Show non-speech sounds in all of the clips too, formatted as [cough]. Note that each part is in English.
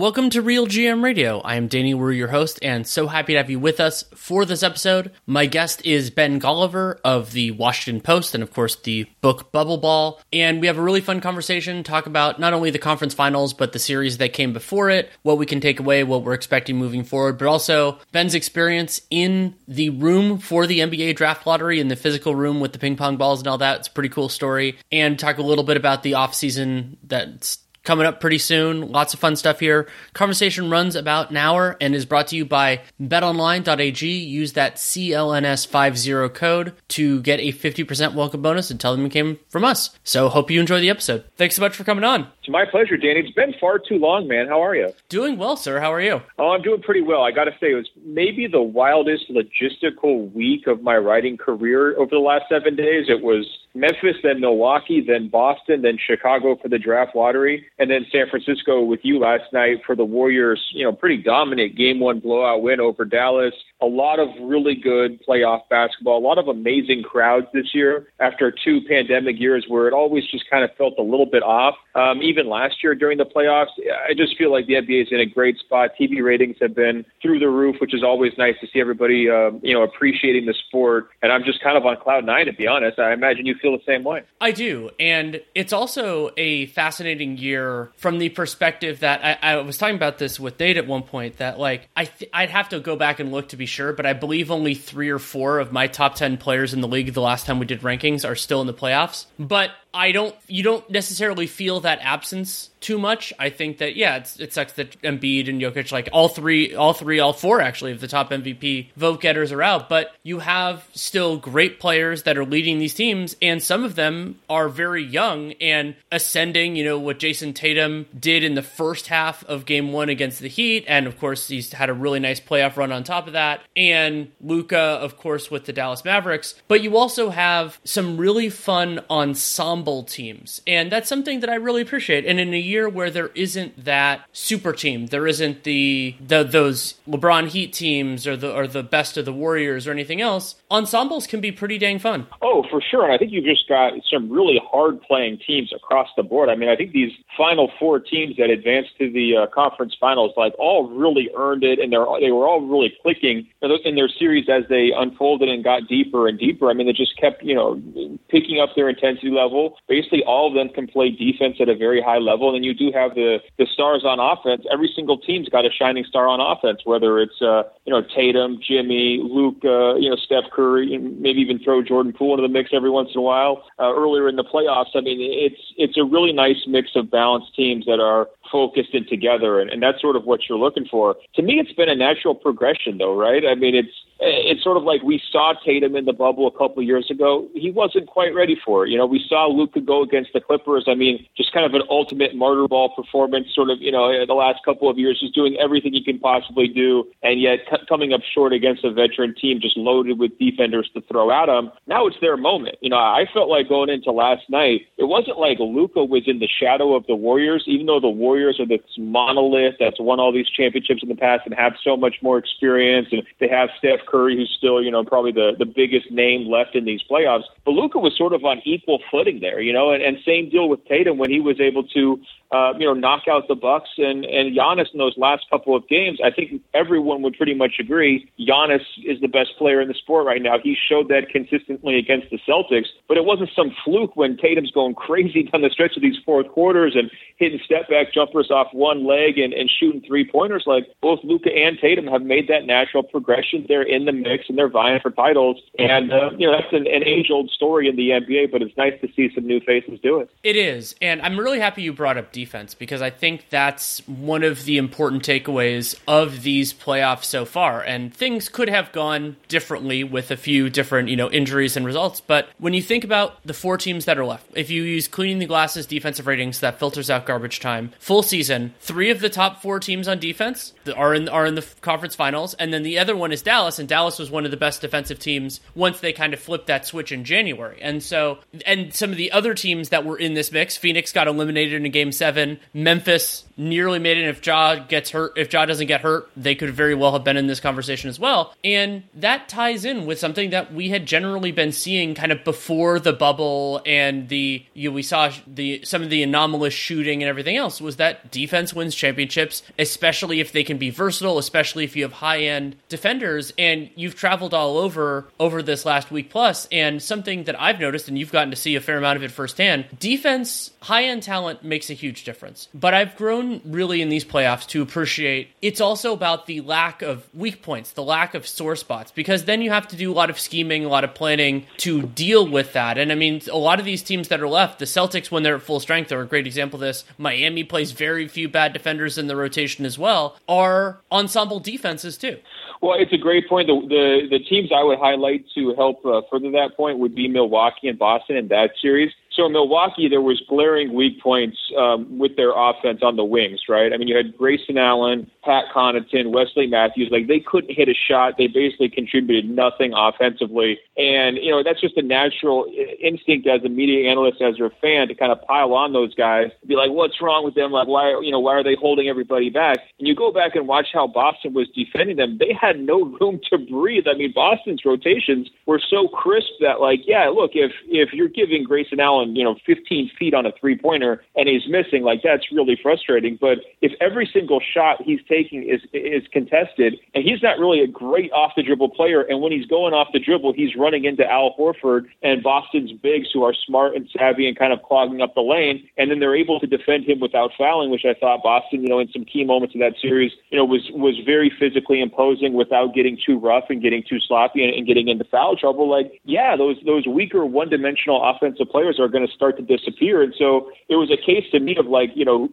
Welcome to RealGM Radio. I am Danny Leroux your host, and so happy to have you with us for this episode. My guest is Ben Golliver of the Washington Post and, of course, the book Bubbleball. And we have a really fun conversation, talk about not only the conference finals, but the series that came before it, what we can take away, what we're expecting moving forward, but also Ben's experience in the room for the NBA draft lottery, in the physical room with the ping pong balls and all that. It's a pretty cool story. And talk a little bit about the offseason that's coming up pretty soon. Lots of fun stuff here. Conversation runs about an hour and is brought to you by betonline.ag. Use that CLNS50 code to get a 50% welcome bonus and tell them it came from us. So hope you enjoy the episode. Thanks so much for coming on. It's my pleasure, Danny. It's been far too long, man. How are you? Doing well, sir. How are you? Oh, I'm doing pretty well. I got to say, it was maybe the wildest logistical week of my writing career over the last seven days. It was Memphis, then Milwaukee, then Boston, then Chicago for the draft lottery, and then San Francisco with you last night for the Warriors, you know, pretty dominant game one blowout win over Dallas. A lot of really good playoff basketball, a lot of amazing crowds this year after two pandemic years where it always just kind of felt a little bit off. Um, even last year during the playoffs, I just feel like the NBA is in a great spot. TV ratings have been through the roof, which is always nice to see everybody, uh, you know, appreciating the sport. And I'm just kind of on cloud nine, to be honest. I imagine you feel the same way. I do. And it's also a fascinating year from the perspective that I, I was talking about this with Nate at one point that, like, I th- I'd have to go back and look to be sure, but I believe only three or four of my top 10 players in the league the last time we did rankings are still in the playoffs. But I don't, you don't necessarily feel that absence too much. I think that yeah, it sucks that Embiid and Jokic, like all three, all three, all four actually of the top MVP vote getters are out. But you have still great players that are leading these teams, and some of them are very young and ascending. You know what Jayson Tatum did in the first half of Game One against the Heat, and of course he's had a really nice playoff run on top of that. And Luka, of course, with the Dallas Mavericks. But you also have some really fun ensemble teams, and that's something that I really appreciate. And in a year where there isn't that super team, there isn't the, the those LeBron Heat teams or the or the best of the Warriors or anything else. Ensembles can be pretty dang fun. Oh, for sure. And I think you've just got some really hard playing teams across the board. I mean, I think these final four teams that advanced to the uh, conference finals, like all really earned it, and they're they were all really clicking in their series as they unfolded and got deeper and deeper. I mean, they just kept you know picking up their intensity level. Basically, all of them can play defense at a very high level, and then you do have the the stars on offense. Every single team's got a shining star on offense, whether it's uh, you know Tatum, Jimmy, Luka, you know Steph Curry, maybe even throw Jordan Poole into the mix every once in a while. Uh, earlier in the playoffs, I mean, it's it's a really nice mix of balanced teams that are focused and together, and, and that's sort of what you're looking for. To me, it's been a natural progression, though, right? I mean, it's it's sort of like we saw Tatum in the bubble a couple of years ago. He wasn't quite ready for it. You know, we saw Luka go against the Clippers. I mean, just kind of an ultimate martyr ball performance, sort of, you know, the last couple of years, just doing everything he can possibly do, and yet c- coming up short against a veteran team just loaded with defenders to throw at him. Now it's their moment. You know, I felt like going into last night, it wasn't like Luka was in the shadow of the Warriors, even though the Warriors are this monolith that's won all these championships in the past and have so much more experience, and they have Steph Curry, who's still, you know, probably the, the biggest name left in these playoffs. But Luka was sort of on equal footing there, you know, and, and same deal with Tatum when he was able to, uh, you know, knock out the Bucks and and Giannis in those last couple of games. I think everyone would pretty much agree Giannis is the best player in the sport right now. He showed that consistently against the Celtics, but it wasn't some fluke when Tatum's going crazy [laughs] down the stretch of these fourth quarters and hitting step back jumpers off one leg and, and shooting three pointers. Like both Luka and Tatum have made that natural progression. They're in the mix and they're vying for titles. And uh, you know that's an, an age old story in the NBA, but it's nice to see some new faces do it. It is, and I'm really happy you brought up defense because I think that's one of the important takeaways of these playoffs so far. And things could have gone differently with a few different, you know, injuries and results. But when you think about the four teams that are left, if you use Cleaning the Glass's defensive ratings that filters out garbage time, full season, three of the top four teams on defense are in are in the conference finals, and then the other one is Dallas, and Dallas was one of the best defensive teams once they kind of flipped that switch in January. And so, and some of the other teams that were in this mix, Phoenix got eliminated in game seven. Memphis nearly made it. If Ja gets hurt, if Ja doesn't get hurt, they could very well have been in this conversation as well. And that ties in with something that we had generally been seeing kind of before the bubble and the you know, we saw the some of the anomalous shooting and everything else was that defense wins championships, especially if they can be versatile, especially if you have high end defenders. And you've traveled all over over this last week plus, and something that I've noticed, and you've gotten to see a fair amount of it firsthand, defense high end talent makes a huge difference. But I've grown really in these playoffs to appreciate it's also about the lack of weak points, the lack of sore spots, because then you have to do a lot of scheming, a lot of planning to deal with that. And I mean, a lot of these teams that are left, the Celtics, when they're at full strength, are a great example of this. Miami plays very few bad defenders in the rotation as well, are ensemble defenses too. Well, it's a great point. The the, the teams I would highlight to help uh, further that point would be Milwaukee and Boston in that series. So Milwaukee, there was glaring weak points um, with their offense on the wings, right? I mean, you had Grayson Allen, Pat Connaughton, Wesley Matthews. Like they couldn't hit a shot. They basically contributed nothing offensively, and you know that's just a natural instinct as a media analyst, as a fan, to kind of pile on those guys, be like, "What's wrong with them? Like, why, you know, why are they holding everybody back?" And you go back and watch how Boston was defending them. They had no room to breathe. I mean, Boston's rotations were so crisp that, like, yeah, look, if if you're giving Grayson Allen you know, 15 feet on a three pointer and he's missing, like that's really frustrating. But if every single shot he's taking is is contested and he's not really a great off the dribble player, and when he's going off the dribble, he's running into Al Horford and Boston's bigs who are smart and savvy and kind of clogging up the lane, and then they're able to defend him without fouling, which I thought Boston, you know, in some key moments of that series, you know, was was very physically imposing without getting too rough and getting too sloppy and, and getting into foul trouble. Like, yeah, those those weaker one dimensional offensive players are going to start to disappear. And so it was a case to me of like, you know,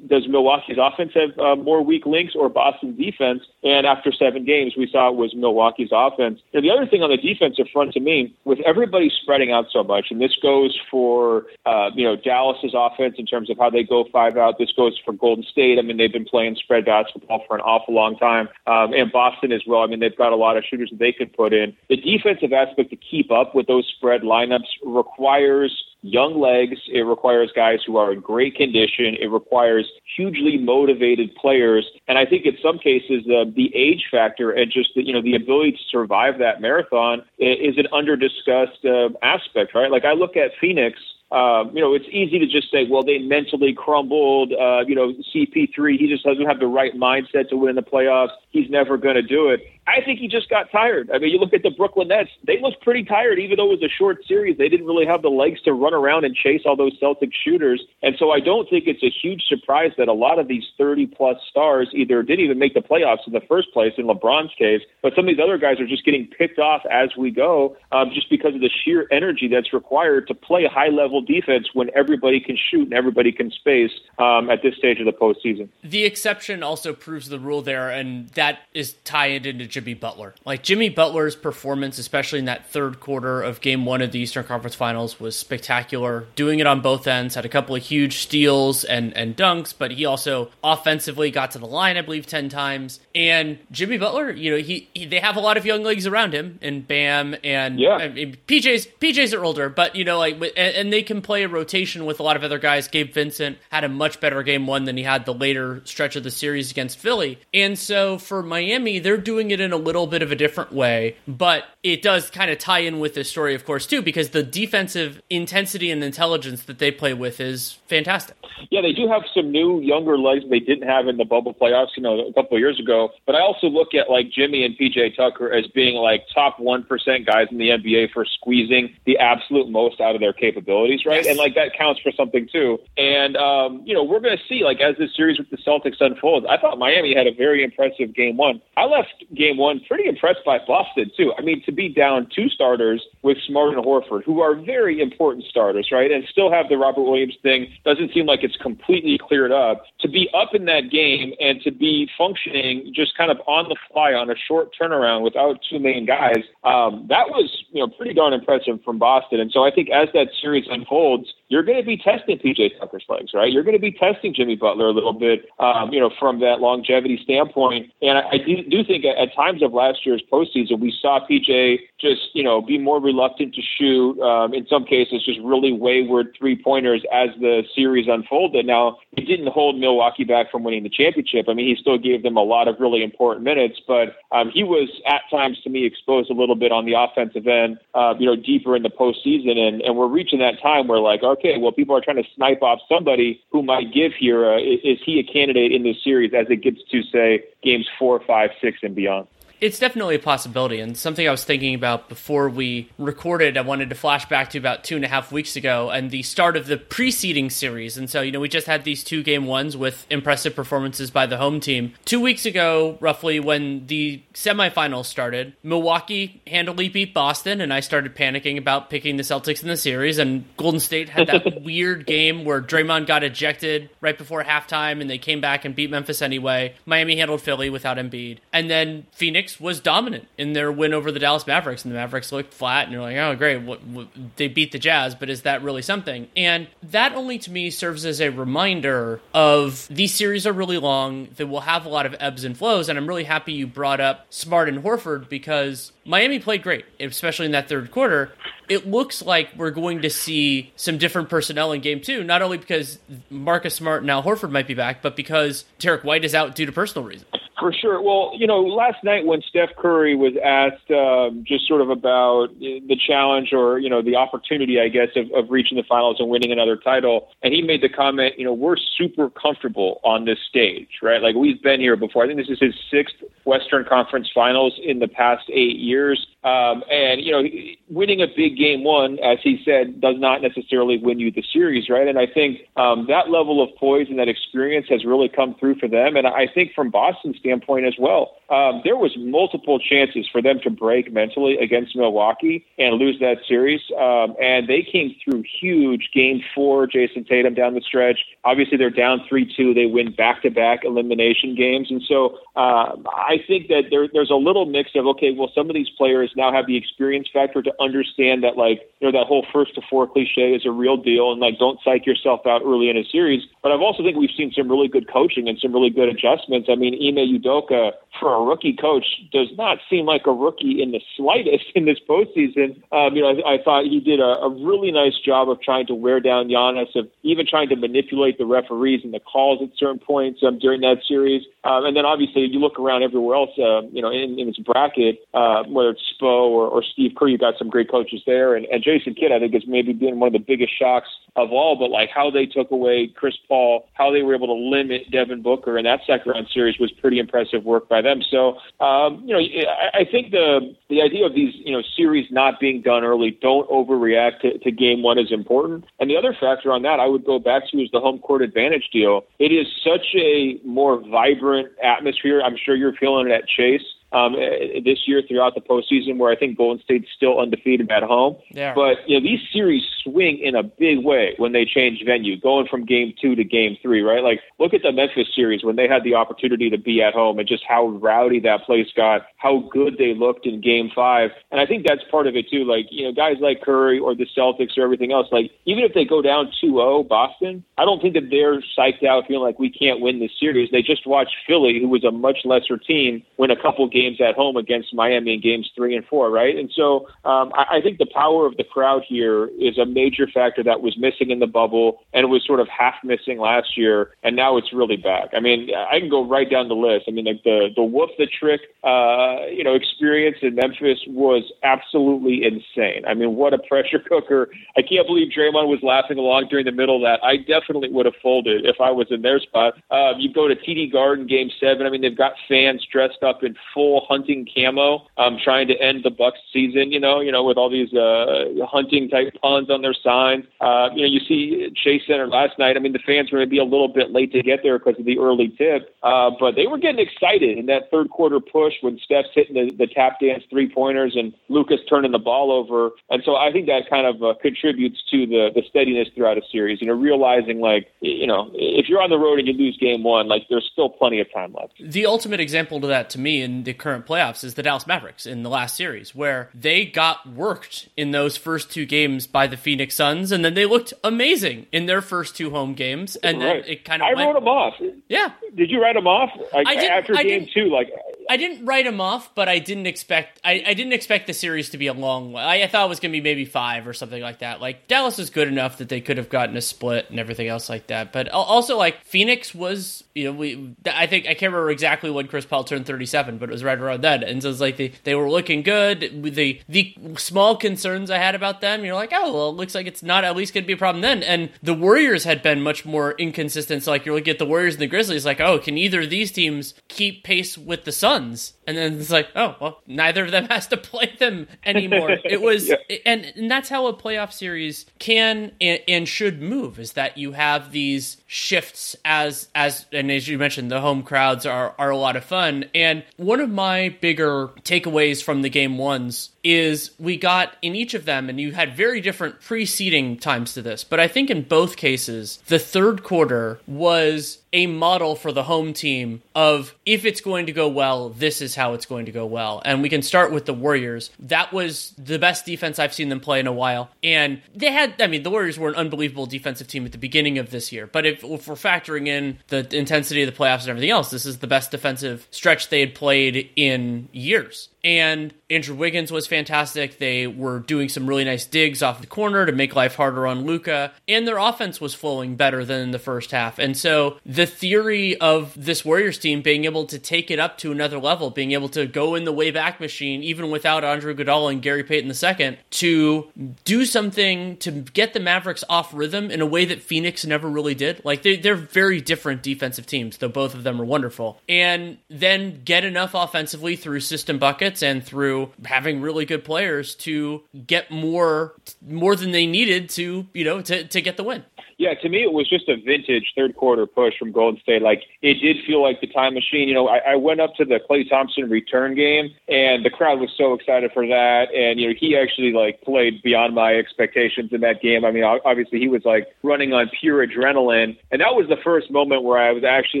does Milwaukee's offense have uh, more weak links or Boston's defense? And after seven games, we saw it was Milwaukee's offense. And the other thing on the defensive front to me, with everybody spreading out so much, and this goes for, uh, you know, Dallas's offense in terms of how they go five out. This goes for Golden State. I mean, they've been playing spread basketball for an awful long time. Um, and Boston as well. I mean, they've got a lot of shooters that they could put in. The defensive aspect to keep up with those spread lineups requires young legs. It requires guys who are in great condition. It requires hugely motivated players. And I think in some cases, uh, the age factor and just the, you know the ability to survive that marathon is an underdiscussed uh, aspect, right? Like I look at Phoenix um, you know, it's easy to just say, well, they mentally crumbled. Uh, you know, CP3, he just doesn't have the right mindset to win the playoffs. He's never going to do it. I think he just got tired. I mean, you look at the Brooklyn Nets; they looked pretty tired, even though it was a short series. They didn't really have the legs to run around and chase all those Celtic shooters. And so, I don't think it's a huge surprise that a lot of these 30-plus stars either didn't even make the playoffs in the first place, in LeBron's case, but some of these other guys are just getting picked off as we go, um, just because of the sheer energy that's required to play high-level defense when everybody can shoot and everybody can space um, at this stage of the postseason. The exception also proves the rule there, and that is tied into Jimmy Butler. Like Jimmy Butler's performance, especially in that third quarter of game one of the Eastern Conference Finals, was spectacular. Doing it on both ends, had a couple of huge steals and, and dunks, but he also offensively got to the line, I believe, 10 times. And Jimmy Butler, you know, he, he they have a lot of young legs around him, and Bam and yeah. I mean, PJ's PJ's are older, but you know, like and, and they can play a rotation with a lot of other guys. Gabe Vincent had a much better game one than he had the later stretch of the series against Philly. And so for Miami, they're doing it in a little bit of a different way, but it does kind of tie in with this story, of course, too, because the defensive intensity and intelligence that they play with is fantastic. Yeah, they do have some new, younger legs they didn't have in the bubble playoffs, you know, a couple of years ago. But I also look at like Jimmy and PJ Tucker as being like top 1% guys in the NBA for squeezing the absolute most out of their capabilities, right? Yes. And like that counts for something too. And, um, you know, we're going to see, like, as this series with the Celtics unfolds, I thought Miami had a very impressive game one. I left game one pretty impressed by Boston, too. I mean, to be down two starters with Smart and Horford, who are very important starters, right? And still have the Robert Williams thing, doesn't seem like it's completely cleared up. To be up in that game and to be functioning just kind of on the fly on a short turnaround without two main guys, um, that was, you know, pretty darn impressive from Boston. And so I think as that series unfolds, you're going to be testing PJ Tucker's legs, right? You're going to be testing Jimmy Butler a little bit, um, you know, from that longevity standpoint. And I, I do, do think at, at times of last year's postseason, we saw PJ just, you know, be more reluctant to shoot. Um, in some cases, just really wayward three pointers as the series unfolded. Now, it didn't hold Milwaukee back from winning the championship. I mean, he still gave them a lot of really important minutes, but um, he was at times to me exposed a little bit on the offensive end, uh, you know, deeper in the postseason. And, and we're reaching that time where, like, okay, well, people are trying to snipe off somebody who might give here. Uh, is he a candidate in this series as it gets to, say, games four, five, six, and beyond? It's definitely a possibility, and something I was thinking about before we recorded. I wanted to flash back to about two and a half weeks ago and the start of the preceding series. And so, you know, we just had these two game ones with impressive performances by the home team. Two weeks ago, roughly, when the semifinals started, Milwaukee handily beat Boston, and I started panicking about picking the Celtics in the series. And Golden State had that [laughs] weird game where Draymond got ejected right before halftime, and they came back and beat Memphis anyway. Miami handled Philly without Embiid, and then Phoenix Was dominant in their win over the Dallas Mavericks, and the Mavericks looked flat, and you're like, oh, great, what, what, they beat the Jazz, but is that really something? And that only to me serves as a reminder of these series are really long, they will have a lot of ebbs and flows, and I'm really happy you brought up Smart and Horford because Miami played great, especially in that third quarter. It looks like we're going to see some different personnel in game two, not only because Marcus Smart and Al Horford might be back, but because Derrick White is out due to personal reasons. For sure. Well, you know, last night when Steph Curry was asked um, just sort of about the challenge or, you know, the opportunity, I guess, of, of reaching the finals and winning another title, and he made the comment, you know, we're super comfortable on this stage, right? Like we've been here before. I think this is his sixth Western Conference finals in the past eight years. Um, and, you know, winning a big game one, as he said, does not necessarily win you the series, right? And I think um, that level of poise and that experience has really come through for them. And I think from Boston's standpoint as well, um, there was multiple chances for them to break mentally against Milwaukee and lose that series. Um, and they came through huge game four, Jayson Tatum down the stretch. Obviously, they're down 3 2. They win back to back elimination games. And so uh, I think that there, there's a little mix of, okay, well, some of these players now have the experience factor to understand that, like, you know, that whole first to four cliche is a real deal and, like, don't psych yourself out early in a series. But I've also think we've seen some really good coaching and some really good adjustments. I mean, Ime Udoka, for a rookie coach, does not seem like a rookie in the slightest [laughs] in this postseason. Um, you know, I, I thought he did a, a really nice job of trying to wear down Giannis, of even trying to manipulate the referees and the calls at certain points um, during that series. Um, and then obviously you look around everywhere else, uh, you know, in, in its bracket, uh, whether it's Spo or, or Steve Kerr, you got some great coaches there. And, and Jason Kidd, I think, has maybe been one of the biggest shocks of all, but like how they took away Chris Paul, how they were able to limit Devin Booker in that second round series was pretty impressive work by them. So, um, you know, I, I think the the idea of these, you know, series not being done early, don't overreact to, to game one is important. And the other factor on that I would go back to is the home court advantage deal. It is such a more vibrant atmosphere. I'm sure you're feeling it at Chase um, eh, this year throughout the postseason, where I think Golden State's still undefeated at home. Yeah. But you know these series swing in a big way when they change venue, going from game two to game three. Right? Like look at the Memphis series when they had the opportunity to be at home and just how rowdy that place got, how good they looked in game five. And I think that's part of it too. Like you know guys like Curry or the Celtics or everything else. Like even if they go down 2-0 Boston, I don't think that they're psyched out feeling like we can't win this series. They just watched Philly, who was a much lesser team, win a couple games games at home against Miami in games three and four, right? And so um, I, I think the power of the crowd here is a major factor that was missing in the bubble and was sort of half missing last year, and now it's really back. I mean, I can go right down the list. I mean, like the the Whoop That Trick, uh, you know, experience in Memphis was absolutely insane. I mean, what a pressure cooker! I can't believe Draymond was laughing along during the middle of that. I definitely would have folded if I was in their spot. Um, you go to TD Garden Game Seven. I mean, they've got fans dressed up in full hunting camo, um, trying to end the Bucks season. You know, you know, with all these uh, hunting type puns on their signs. Uh, you know, you see Chase Center last night. I mean, the fans were maybe a little bit late to get there because of the early tip, uh, but they were getting excited in that third quarter push when Steph's hitting the, the tap dance three pointers and Luka's turning the ball over. And so I think that kind of uh, contributes to the the steadiness throughout a series. You know, realizing like you know if you're on the road and you lose game one, like there's still plenty of time left. The ultimate example to that to me, and the current playoffs is the Dallas Mavericks in the last series, where they got worked in those first two games by the Phoenix Suns, and then they looked amazing in their first two home games, and right. then it kind of I went, wrote them off. Yeah, did you write them off? Like, I did, after I game did, two, like I didn't write them off, but I didn't expect I, I didn't expect the series to be a long one. I, I thought it was going to be maybe five or something like that. Like Dallas is good enough that they could have gotten a split and everything else like that. But also like Phoenix was, you know, we I think I can't remember exactly when Chris Paul turned 37, but it was right around then. And so it's like they, they were looking good. The the small concerns I had about them, you're like, oh well, it looks like it's not at least going to be a problem then. And the Warriors had been much more inconsistent. So like you're looking at the Warriors and the Grizzlies, like oh, can either of these teams keep pace with the Suns? guns and then it's like, oh well, neither of them [laughs] has to play them anymore. [laughs] it was, Yeah. and, and that's how a playoff series can and, and should move. Is that you have these shifts as as and as you mentioned, the home crowds are are a lot of fun. And one of my bigger takeaways from the game ones is we got in each of them, and you had very different preceding times to this, but I think in both cases, the third quarter was a model for the home team of if it's going to go well, this is how it's going to go well. And we can start with the Warriors. That was the best defense I've seen them play in a while. And they had, I mean, the Warriors were an unbelievable defensive team at the beginning of this year. But if, if we're factoring in the intensity of the playoffs and everything else, this is the best defensive stretch they had played in years. And Andrew Wiggins was fantastic. They were doing some really nice digs off the corner to make life harder on Luka, and their offense was flowing better than in the first half. And so the theory of this Warriors team being able to take it up to another level, being able to go in the way back machine, even without Andrew Iguodala and Gary Payton II, to do something to get the Mavericks off rhythm in a way that Phoenix never really did. Like they, they're very different defensive teams, though both of them are wonderful. And then get enough offensively through system buckets and through having really good players to get more more than they needed to, you know, to, to get the win. Yeah, to me, it was just a vintage third quarter push from Golden State. Like, it did feel like the time machine. You know, I, I went up to the Klay Thompson return game, and the crowd was so excited for that. And, you know, he actually, like, played beyond my expectations in that game. I mean, obviously, he was, like, running on pure adrenaline. And that was the first moment where I was actually,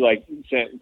like,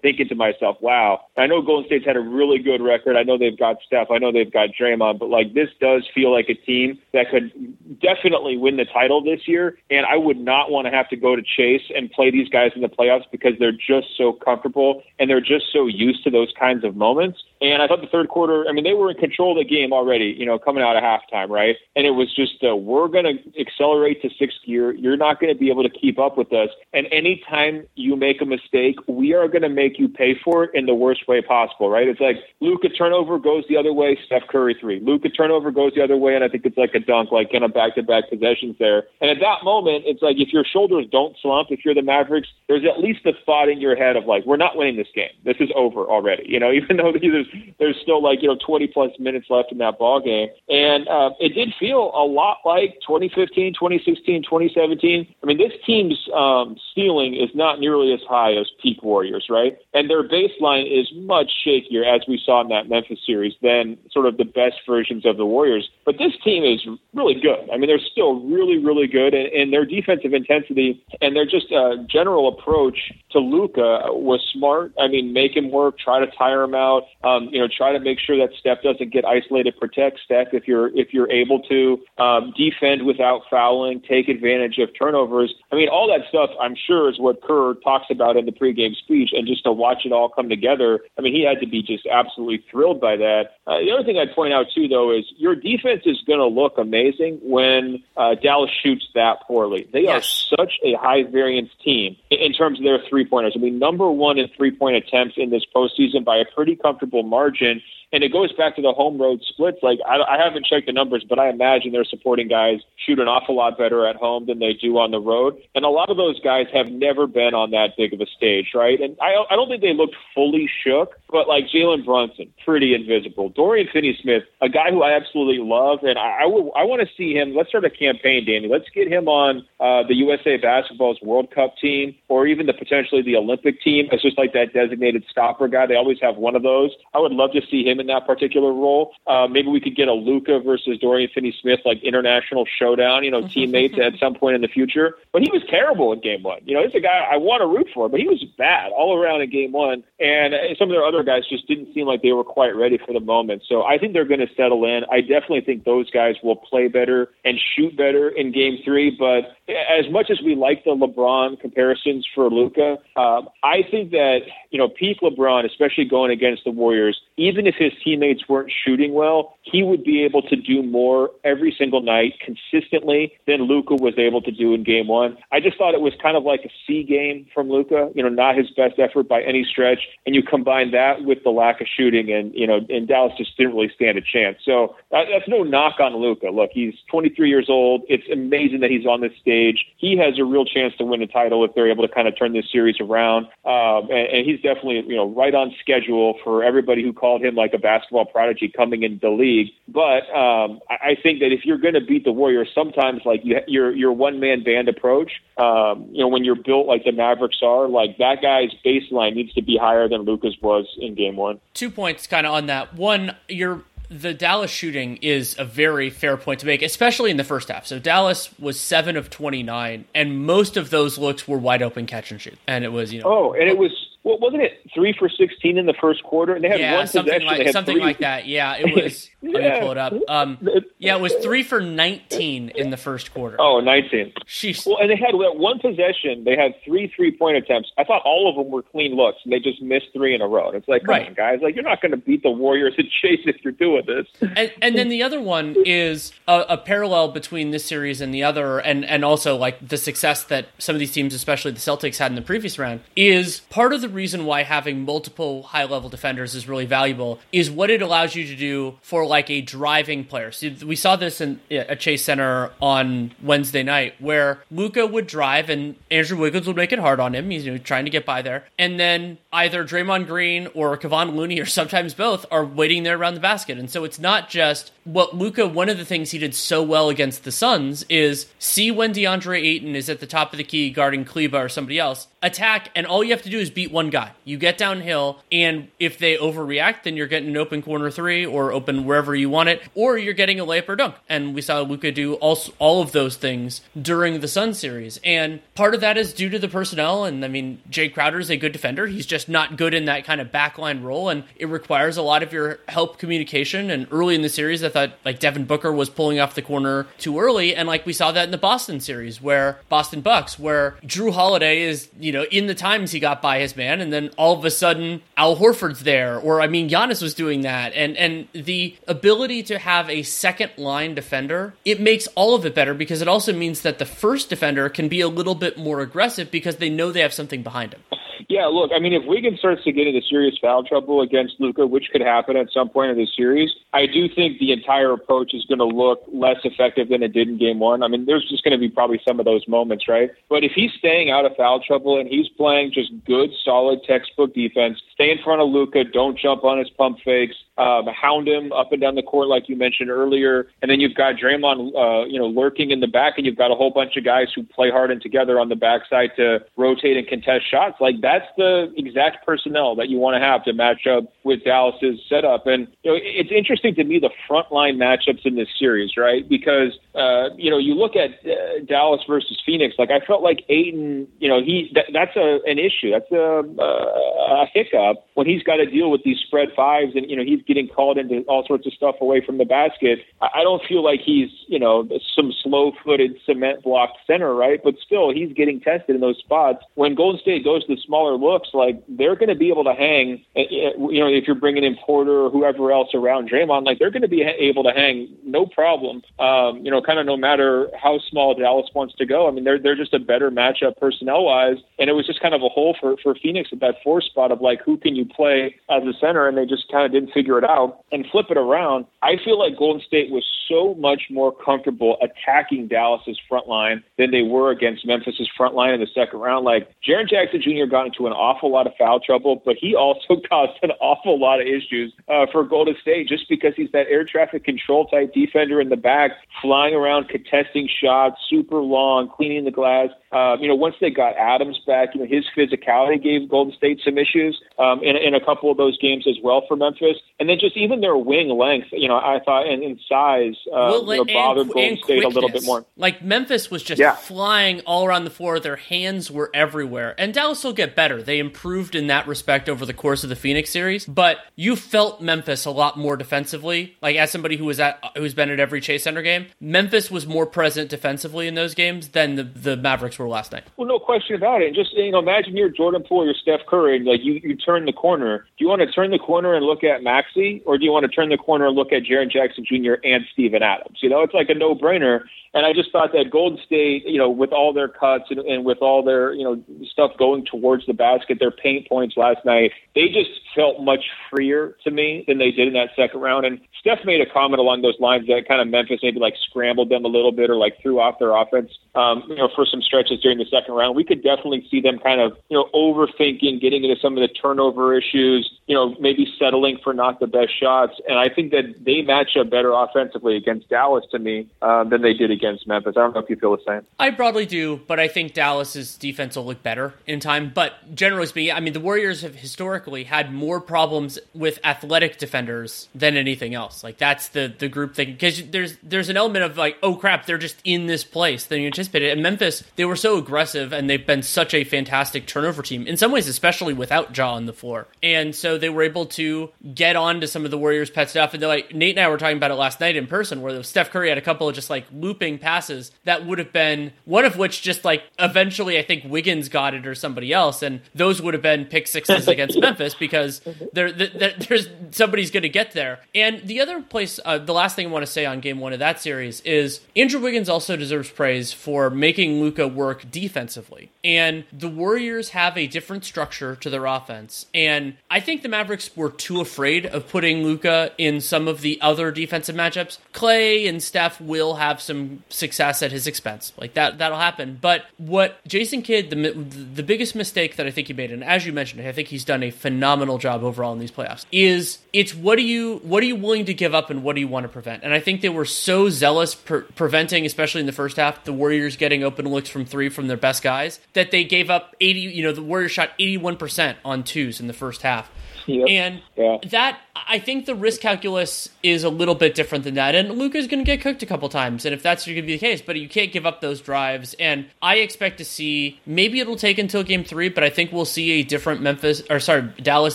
thinking to myself, wow, I know Golden State's had a really good record. I know they've got Steph. I know they've got Draymond. But, like, this does feel like a team that could definitely win the title this year. And I would not want to have to go to Chase and play these guys in the playoffs because they're just so comfortable and they're just so used to those kinds of moments. And I thought the third quarter, I mean, they were in control of the game already, you know, coming out of halftime, right? And it was just, uh, we're going to accelerate to sixth gear. You're not going to be able to keep up with us. And anytime you make a mistake, we are going to make you pay for it in the worst way possible, right? It's like Luka turnover goes the other way, Steph Curry three. Luka turnover goes the other way, and I think it's like a dunk, like in a back to back possessions there. And at that moment, it's like if your shoulders don't slump, if you're the Mavericks, there's at least a thought in your head of like, we're not winning this game. This is over already, you know, [laughs] even though there's, there's still like, you know, 20 plus minutes left in that ball game. And uh, it did feel a lot like 2015, 2016, 2017. I mean, this team's um, ceiling is not nearly as high as peak Warriors, right? And their baseline is much shakier, as we saw in that Memphis series, than sort of the best versions of the Warriors. But this team is really good. I mean, they're still really, really good, and, and their defensive intensity and their just uh, general approach to Luka was smart. I mean, make him work, try to tire him out. Um, you know, try to make sure that Steph doesn't get isolated. Protect Steph if you're if you're able to. Um, defend without fouling. Take advantage of turnovers. I mean, all that stuff. I'm sure is what Kerr talks about in the pregame speech, and just to watch it all come together. I mean, he had to be just absolutely thrilled by that. Uh, the other thing I'd point out too, though, is your defense is going to look amazing when uh, Dallas shoots that poorly. They Yes. are such a high variance team in- in terms of their three pointers. I mean, number one in three point attempts in this postseason by a pretty comfortable margin. And it goes back to the home road splits. Like I, I haven't checked the numbers, but I imagine their supporting guys shoot an awful lot better at home than they do on the road. And a lot of those guys have never been on that big of a stage, right? And I, I don't think they looked fully shook, but like Jalen Brunson, pretty invisible. Dorian Finney-Smith, a guy who I absolutely love, and I, I, would- I want to see him. Let's start a campaign, Danny. Let's get him on uh, the USA Basketball's World Cup team, or even the potentially the Olympic team as just like that designated stopper guy. They always have one of those. I would love to see him in that particular role. Uh, maybe we could get a Luka versus Dorian Finney-Smith like international showdown, you know, teammates at some point in the future. But he was terrible in game one. You know, he's a guy I want to root for, but he was bad all around in game one. And uh, some of their other guys just didn't seem like they were quite ready for the moment. So I think they're going to settle in. I definitely think those guys will play better and shoot better in game three. But as much as we like the LeBron comparisons for Luka, um, I think that, you know, peak LeBron, especially going against the Warriors, even if his teammates weren't shooting well, he would be able to do more every single night consistently than Luka was able to do in game one. I just thought it was kind of like a C game from Luka, you know, not his best effort by any stretch. And you combine that with the lack of shooting, and, you know, and Dallas just didn't really stand a chance. So uh, that's no knock on Luka. Look, he's 23 years old. It's amazing that he's on this stage. He has a real chance to win a title if they're able to kind of turn this series around. Um, and, and he's definitely, you know, right on schedule for everybody who called him like a basketball prodigy coming into the league. But um, I, I think that if you're going to beat the Warriors, sometimes like you, your your one man band approach, um, you know, when you're built like the Mavericks are, like that guy's baseline needs to be higher than Luka's was in Game One. Two points, kind of on that. One, you're the Dallas shooting is a very fair point to make, especially in the first half. So Dallas was seven of twenty nine, and most of those looks were wide open catch and shoot, and it was you know. Oh, and it was well, wasn't it three for sixteen in the first quarter? And they had yeah, one something possession. like had something three. like that. Yeah, it was. [laughs] Let me Yeah. pull it up. Um, yeah, it was three for nineteen in the first quarter. Oh, 19. Sheesh. Well, and they had one possession. They had three three-point attempts. I thought all of them were clean looks, and they just missed three in a row. And it's like, come Right. on, guys! Like, you're not going to beat the Warriors at [laughs] Chase if you're doing this. and, and then the other one is a, a parallel between this series and the other, and and also like the success that some of these teams, especially the Celtics, had in the previous round, is part of the reason why having multiple high level defenders is really valuable. Is what it allows you to do for like a driving player. So we saw this in a Chase Center on Wednesday night, where Luka would drive and Andrew Wiggins would make it hard on him. He's you know, trying to get by there, and then either Draymond Green or Kevon Looney [laughs] or sometimes both are waiting there around the basket. And so it's not just what Luka. One of the things he did so well against the Suns is see when DeAndre Ayton is at the top of the key guarding Kleber or somebody else, attack, and all you have to do is beat one guy. You get downhill, and if they overreact, then you're getting an open corner three or open wherever you want it, or you're getting a layup or dunk. And we saw Luka do all all of those things during the Sun series, and part of that is due to the personnel. And I mean, Jay Crowder is a good defender. He's just not good in that kind of backline role, and it requires a lot of your help communication. And early in the series, I thought like Devin Booker was pulling off the corner too early, and like we saw that in the Boston series, where Boston Bucks, where Jrue Holiday is you know in the times he got by his man, and then all of a sudden Al Horford's there, or I mean Giannis was doing that, and and the ability to have a second line defender, it makes all of it better because it also means that the first defender can be a little bit more aggressive because they know they have something behind him. Yeah, look, I mean, if Wiggins starts to get into serious foul trouble against Luka, which could happen at some point in the series, I do think the entire approach is going to look less effective than it did in game one. I mean, there's just going to be probably some of those moments, right? But if he's staying out of foul trouble and he's playing just good, solid textbook defense, stay in front of Luka, don't jump on his pump fakes, um, hound him up and down the court like you mentioned earlier, and then you've got Draymond, uh, you know, lurking in the back, and you've got a whole bunch of guys who play hard and together on the backside to rotate and contest shots. Like that's the exact personnel that you want to have to match up with Dallas's setup. And you know, it's interesting to me the frontline matchups in this series, right? Because uh, you know, you look at uh, Dallas versus Phoenix. Like I felt like Ayton, you know, he that, that's a an issue. That's a, a, a hiccup when he's got to deal with these spread fives, and you know, he's getting called into all sorts of stuff away from the basket. I, I don't feel like he's you know some slow-footed cement block center, right? But still, he's getting tested in those spots. When Golden State goes to the smaller looks, like they're going to be able to hang. uh, You know, if you're bringing in Porter or whoever else around Draymond, like they're going to be able to hang no problem. Um, you know, kind of no matter how small Dallas wants to go. I mean, they're they're just a better matchup personnel wise, and it was just kind of a hole for for Phoenix at that four spot of like who can you play as a center, and they just kind of didn't figure it out and flip it around. I feel like Golden State was so much more comfortable attacking Dallas's front line than they were against Memphis's front line in the second round. Like Jaren Jackson Jr. got got into an awful lot of foul trouble, but he also [laughs] caused an awful lot of issues uh, for Golden State just because he's that air traffic control type defender in the back, flying around, contesting shots, super long, cleaning the glass. Uh, you know, once they got Adams back, you know, his physicality gave Golden State some issues um, in, in a couple of those games as well for Memphis. And then just even their wing length, you know, I thought, and, and size, uh, well, you know, bothered and, Golden and State a little bit more. Like Memphis was just yeah. flying all around the floor. Their hands were everywhere. And Dallas will get better. They improved in that respect over the course of the Phoenix series. But you felt Memphis a lot more defensively. Like as somebody who was at who's been at every Chase Center game, Memphis was more present defensively in those games than the, the Mavericks were last night. Well, no question about it. Just you know, imagine you're Jordan Poole, you're Steph Curry, and like you, you turn the corner. Do you want to turn the corner and look at Maxey, or do you want to turn the corner and look at Jaren Jackson Jr. and Steven Adams? You know, it's like a no brainer. And I just thought that Golden State, you know, with all their cuts and, and with all their, you know, stuff going towards the basket, their paint points last night, they just felt much freer to me than they did in that second round. And Steph made a comment along those lines that kind of Memphis maybe like scrambled them a little bit or like threw off their offense, um, you know, for some stretches during the second round. We could definitely see them kind of, you know, overthinking, getting into some of the turnover issues, you know, maybe settling for not the best shots. And I think that they match up better offensively against Dallas to me um, than they did against against Memphis. I don't know if you feel the same. I broadly do, but I think Dallas's defense will look better in time. But generally speaking, I mean, the Warriors have historically had more problems with athletic defenders than anything else. Like that's the the group thing because there's there's an element of like, oh crap, they're just in this place than you anticipated. And Memphis, they were so aggressive and they've been such a fantastic turnover team in some ways, especially without Ja on the floor. And so they were able to get on to some of the Warriors' pet stuff. And they're like Nate and I were talking about it last night in person, where Steph Curry had a couple of just like looping passes that would have been one of which just like eventually I think Wiggins got it or somebody else, and those would have been pick sixes [laughs] against Memphis because there, there there's somebody's going to get there. And the other place, uh, the last thing I want to say on game one of that series is Andrew Wiggins also deserves praise for making Luka work defensively. And the Warriors have a different structure to their offense, and I think the Mavericks were too afraid of putting Luka in some of the other defensive matchups. Klay and Steph will have some success at his expense. Like that that'll happen. But what Jason Kidd the the biggest mistake that I think he made and as you mentioned, I think he's done a phenomenal job overall in these playoffs. Is it's what are you what are you willing to give up and what do you want to prevent? And I think they were so zealous per- preventing especially in the first half the Warriors getting open looks from 3 from their best guys that they gave up 80, you know, the Warriors shot 81% on twos in the first half. Yep. And yeah. that I think the risk calculus is a little bit different than that. And Luka's going to get cooked a couple times, and if that's going to be the case, but you can't give up those drives. And I expect to see maybe it'll take until game three, but I think we'll see a different Memphis or sorry Dallas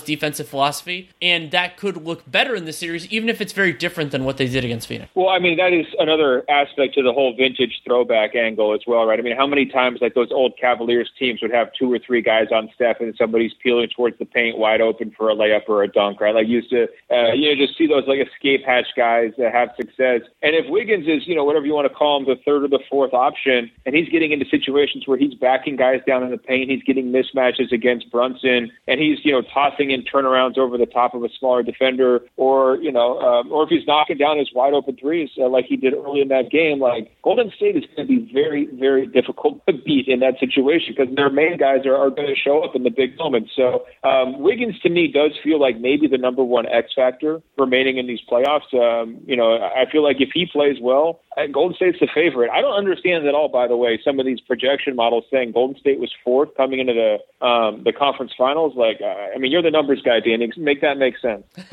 defensive philosophy, and that could look better in the series, even if it's very different than what they did against Phoenix. Well, I mean that is another aspect to the whole vintage throwback angle as well, right? I mean, how many times like those old Cavaliers teams would have two or three guys on Steph, and somebody's peeling towards the paint wide open for a layup or a dunk, right? Like used to uh, you know, just see those like escape hatch guys that have success. And if Wiggins is, you know, whatever you want to call him, the third or the fourth option, and he's getting into situations where he's backing guys down in the paint, he's getting mismatches against Brunson, and he's, you know, tossing in turnarounds over the top of a smaller defender, or, you know, um, or if he's knocking down his wide open threes uh, like he did early in that game, like Golden State is going to be very, very difficult to beat in that situation because their main guys are, are going to show up in the big moments. So um, Wiggins to me does feel like maybe the number one X factor remaining in these playoffs. Um, you know, I feel like if he plays well, uh, Golden State's the favorite. I don't understand at all, by the way, some of these projection models saying Golden State was fourth coming into the um, the conference finals. Like, uh, I mean, you're the numbers guy, Danny. Make that make sense. [laughs]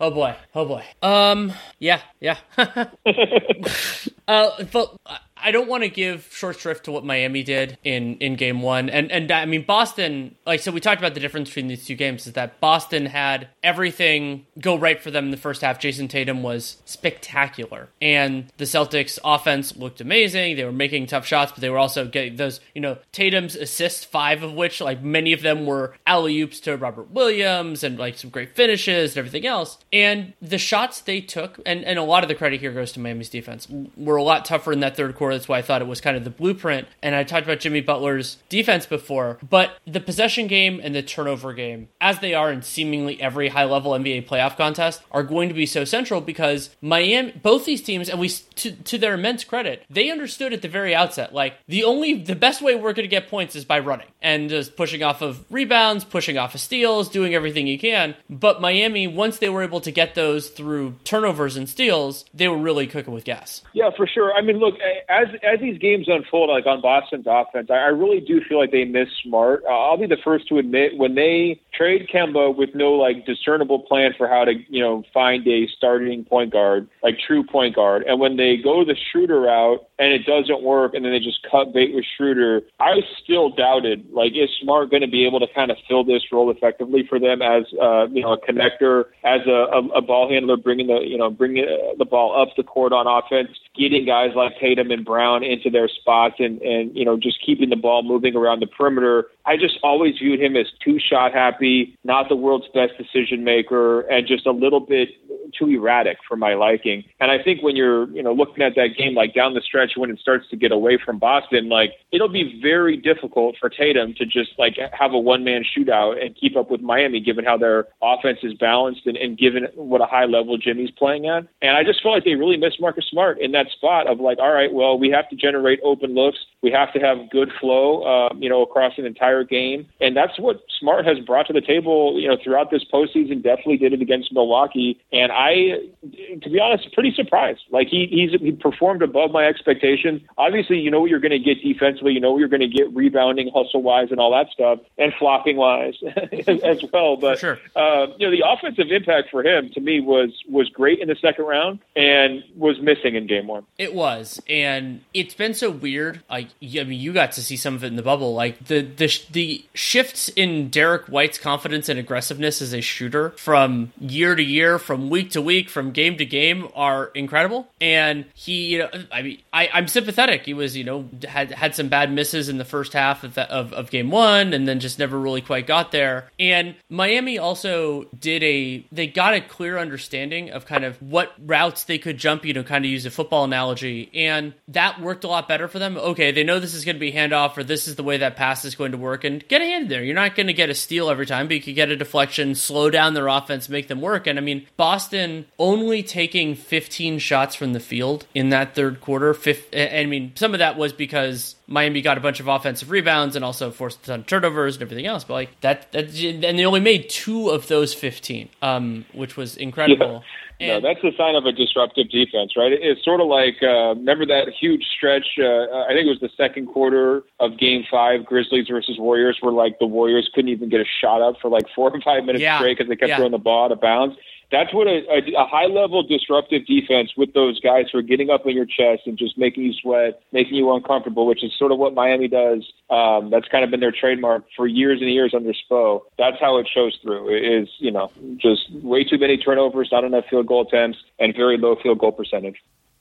oh boy, oh boy. Um, yeah, yeah. [laughs] [laughs] uh, but I don't want to give short shrift to what Miami did in in game one, and and I mean Boston. Like so, we talked about the difference between these two games is that Boston had everything go right for them in the first half. Jayson Tatum was spectacular, and the Celtics offense looked amazing. They were making tough shots, but they were also getting those. You know, Tatum's assists, five of which, like many of them, were alley oops to Robert Williams, and like some great finishes and everything else. And the shots they took, and and a lot of the credit here goes to Miami's defense, were a lot tougher in that third quarter That's why I thought it was kind of the blueprint. And I talked about Jimmy Butler's defense before, but the possession game and the turnover game, as they are in seemingly every high level NBA playoff contest, are going to be so central because Miami, both these teams, and we to, to their immense credit, they understood at the very outset, like the only the best way we're going to get points is by running and just pushing off of rebounds, pushing off of steals, doing everything you can. But Miami, once they were able to get those through turnovers and steals, they were really cooking with gas. Yeah, for sure. I mean, look, as as these games unfold, like on Boston's offense, I, I really do feel like they miss Smart. Uh, I'll be the first to admit when they trade Kemba with no like discernible plan for how to you know find a starting point guard, like true point guard, and when they go the shooter route and it doesn't work, and then they just cut bait with Schroeder, I still doubted like is Smart going to be able to kind of fill this role effectively for them as uh, you know a connector, as a, a, a ball handler, bringing the you know bringing the ball up the court on offense, getting guys like Tatum and Brown into their spots, and and you know just keeping the ball moving around the perimeter. I just always viewed him as too shot happy, not the world's best decision maker, and just a little bit too erratic for my liking. And I think when you're, you know, looking at that game like down the stretch when it starts to get away from Boston, like it'll be very difficult for Tatum to just like have a one man shootout and keep up with Miami given how their offense is balanced and, and given what a high level Jimmy's playing at. And I just feel like they really miss Marcus Smart in that spot of like, all right, well, we have to generate open looks. We have to have good flow, uh, you know, across an entire game. And that's what Smart has brought to the table, you know, throughout this postseason. Definitely did it against Milwaukee. And I, to be honest, pretty surprised. Like he he's he performed above my expectation. Obviously, you know what you're going to get defensively. You know what you're going to get rebounding, hustle wise, and all that stuff, and flopping wise [laughs] as well. But sure. uh, you know, the offensive impact for him to me was was great in the second round and was missing in game one. It was, and it's been so weird. Like I mean, you got to see some of it in the bubble. Like the the the shifts in Derrick White's confidence and aggressiveness as a shooter from year to year, from week to week, from game to game are incredible. And he, you know, I mean, I, I'm sympathetic. He was, you know, had had some bad misses in the first half of, the, of of game one, and then just never really quite got there. And Miami also did a they got a clear understanding of kind of what routes they could jump. You know, kind of use a football analogy, and that worked a lot better for them. Okay, they know this is going to be handoff, or this is the way that pass is going to work, and get a hand there. You're not going to get a steal every time, but you could get a deflection, slow down their offense, make them work. And I mean, Boston only taking 15 shots from the field in that third quarter. I mean, some of that was because Miami got a bunch of offensive rebounds and also forced a ton of turnovers and everything else. But like that, that and they only made two of those 15, um, which was incredible. Yeah. And, no, that's a sign of a disruptive defense, right? It's sort of like uh, remember that huge stretch. Uh, I think it was the second quarter of Game Five, Grizzlies versus Warriors, where like the Warriors couldn't even get a shot up for like four or five minutes yeah. straight because they kept yeah. throwing the ball out of bounds that's what a, a, high level disruptive defense with those guys who are getting up in your chest and just making you sweat, making you uncomfortable, which is sort of what Miami does. Um, that's kind of been their trademark for years and years under Spo. That's how it shows through. It is you know just way too many turnovers, not enough field goal attempts, and very low field goal percentage.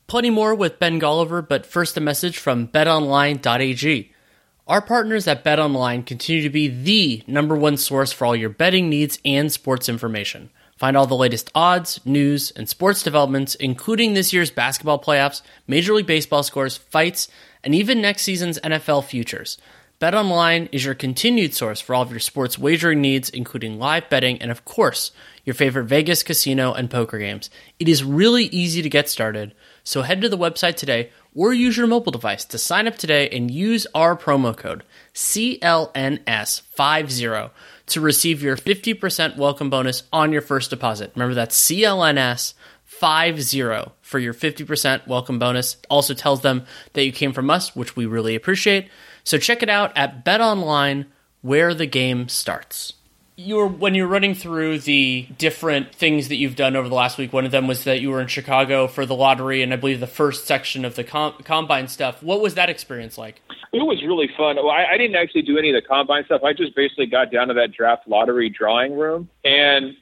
Plenty more with Ben Golliver, but first a message from BetOnline.ag. Our partners at BetOnline continue to be the number one source for all your betting needs and sports information. Find all the latest odds, news, and sports developments, including this year's basketball playoffs, Major League Baseball scores, fights, and even next season's NFL futures. BetOnline is your continued source for all of your sports wagering needs, including live betting and, of course, your favorite Vegas casino and poker games. It is really easy to get started, so head to the website today or use your mobile device to sign up today and use our promo code CLNS50 to receive your 50% welcome bonus on your first deposit. Remember that's CLNS 50 for your 50% welcome bonus. Also tells them that you came from us, which we really appreciate. So check it out at BetOnline where the game starts you were when you're running through the different things that you've done over the last week. One of them was that you were in Chicago for the lottery, and I believe the first section of the com- combine stuff. What was that experience like? It was really fun. Well, I, I didn't actually do any of the combine stuff. I just basically got down to that draft lottery drawing room, and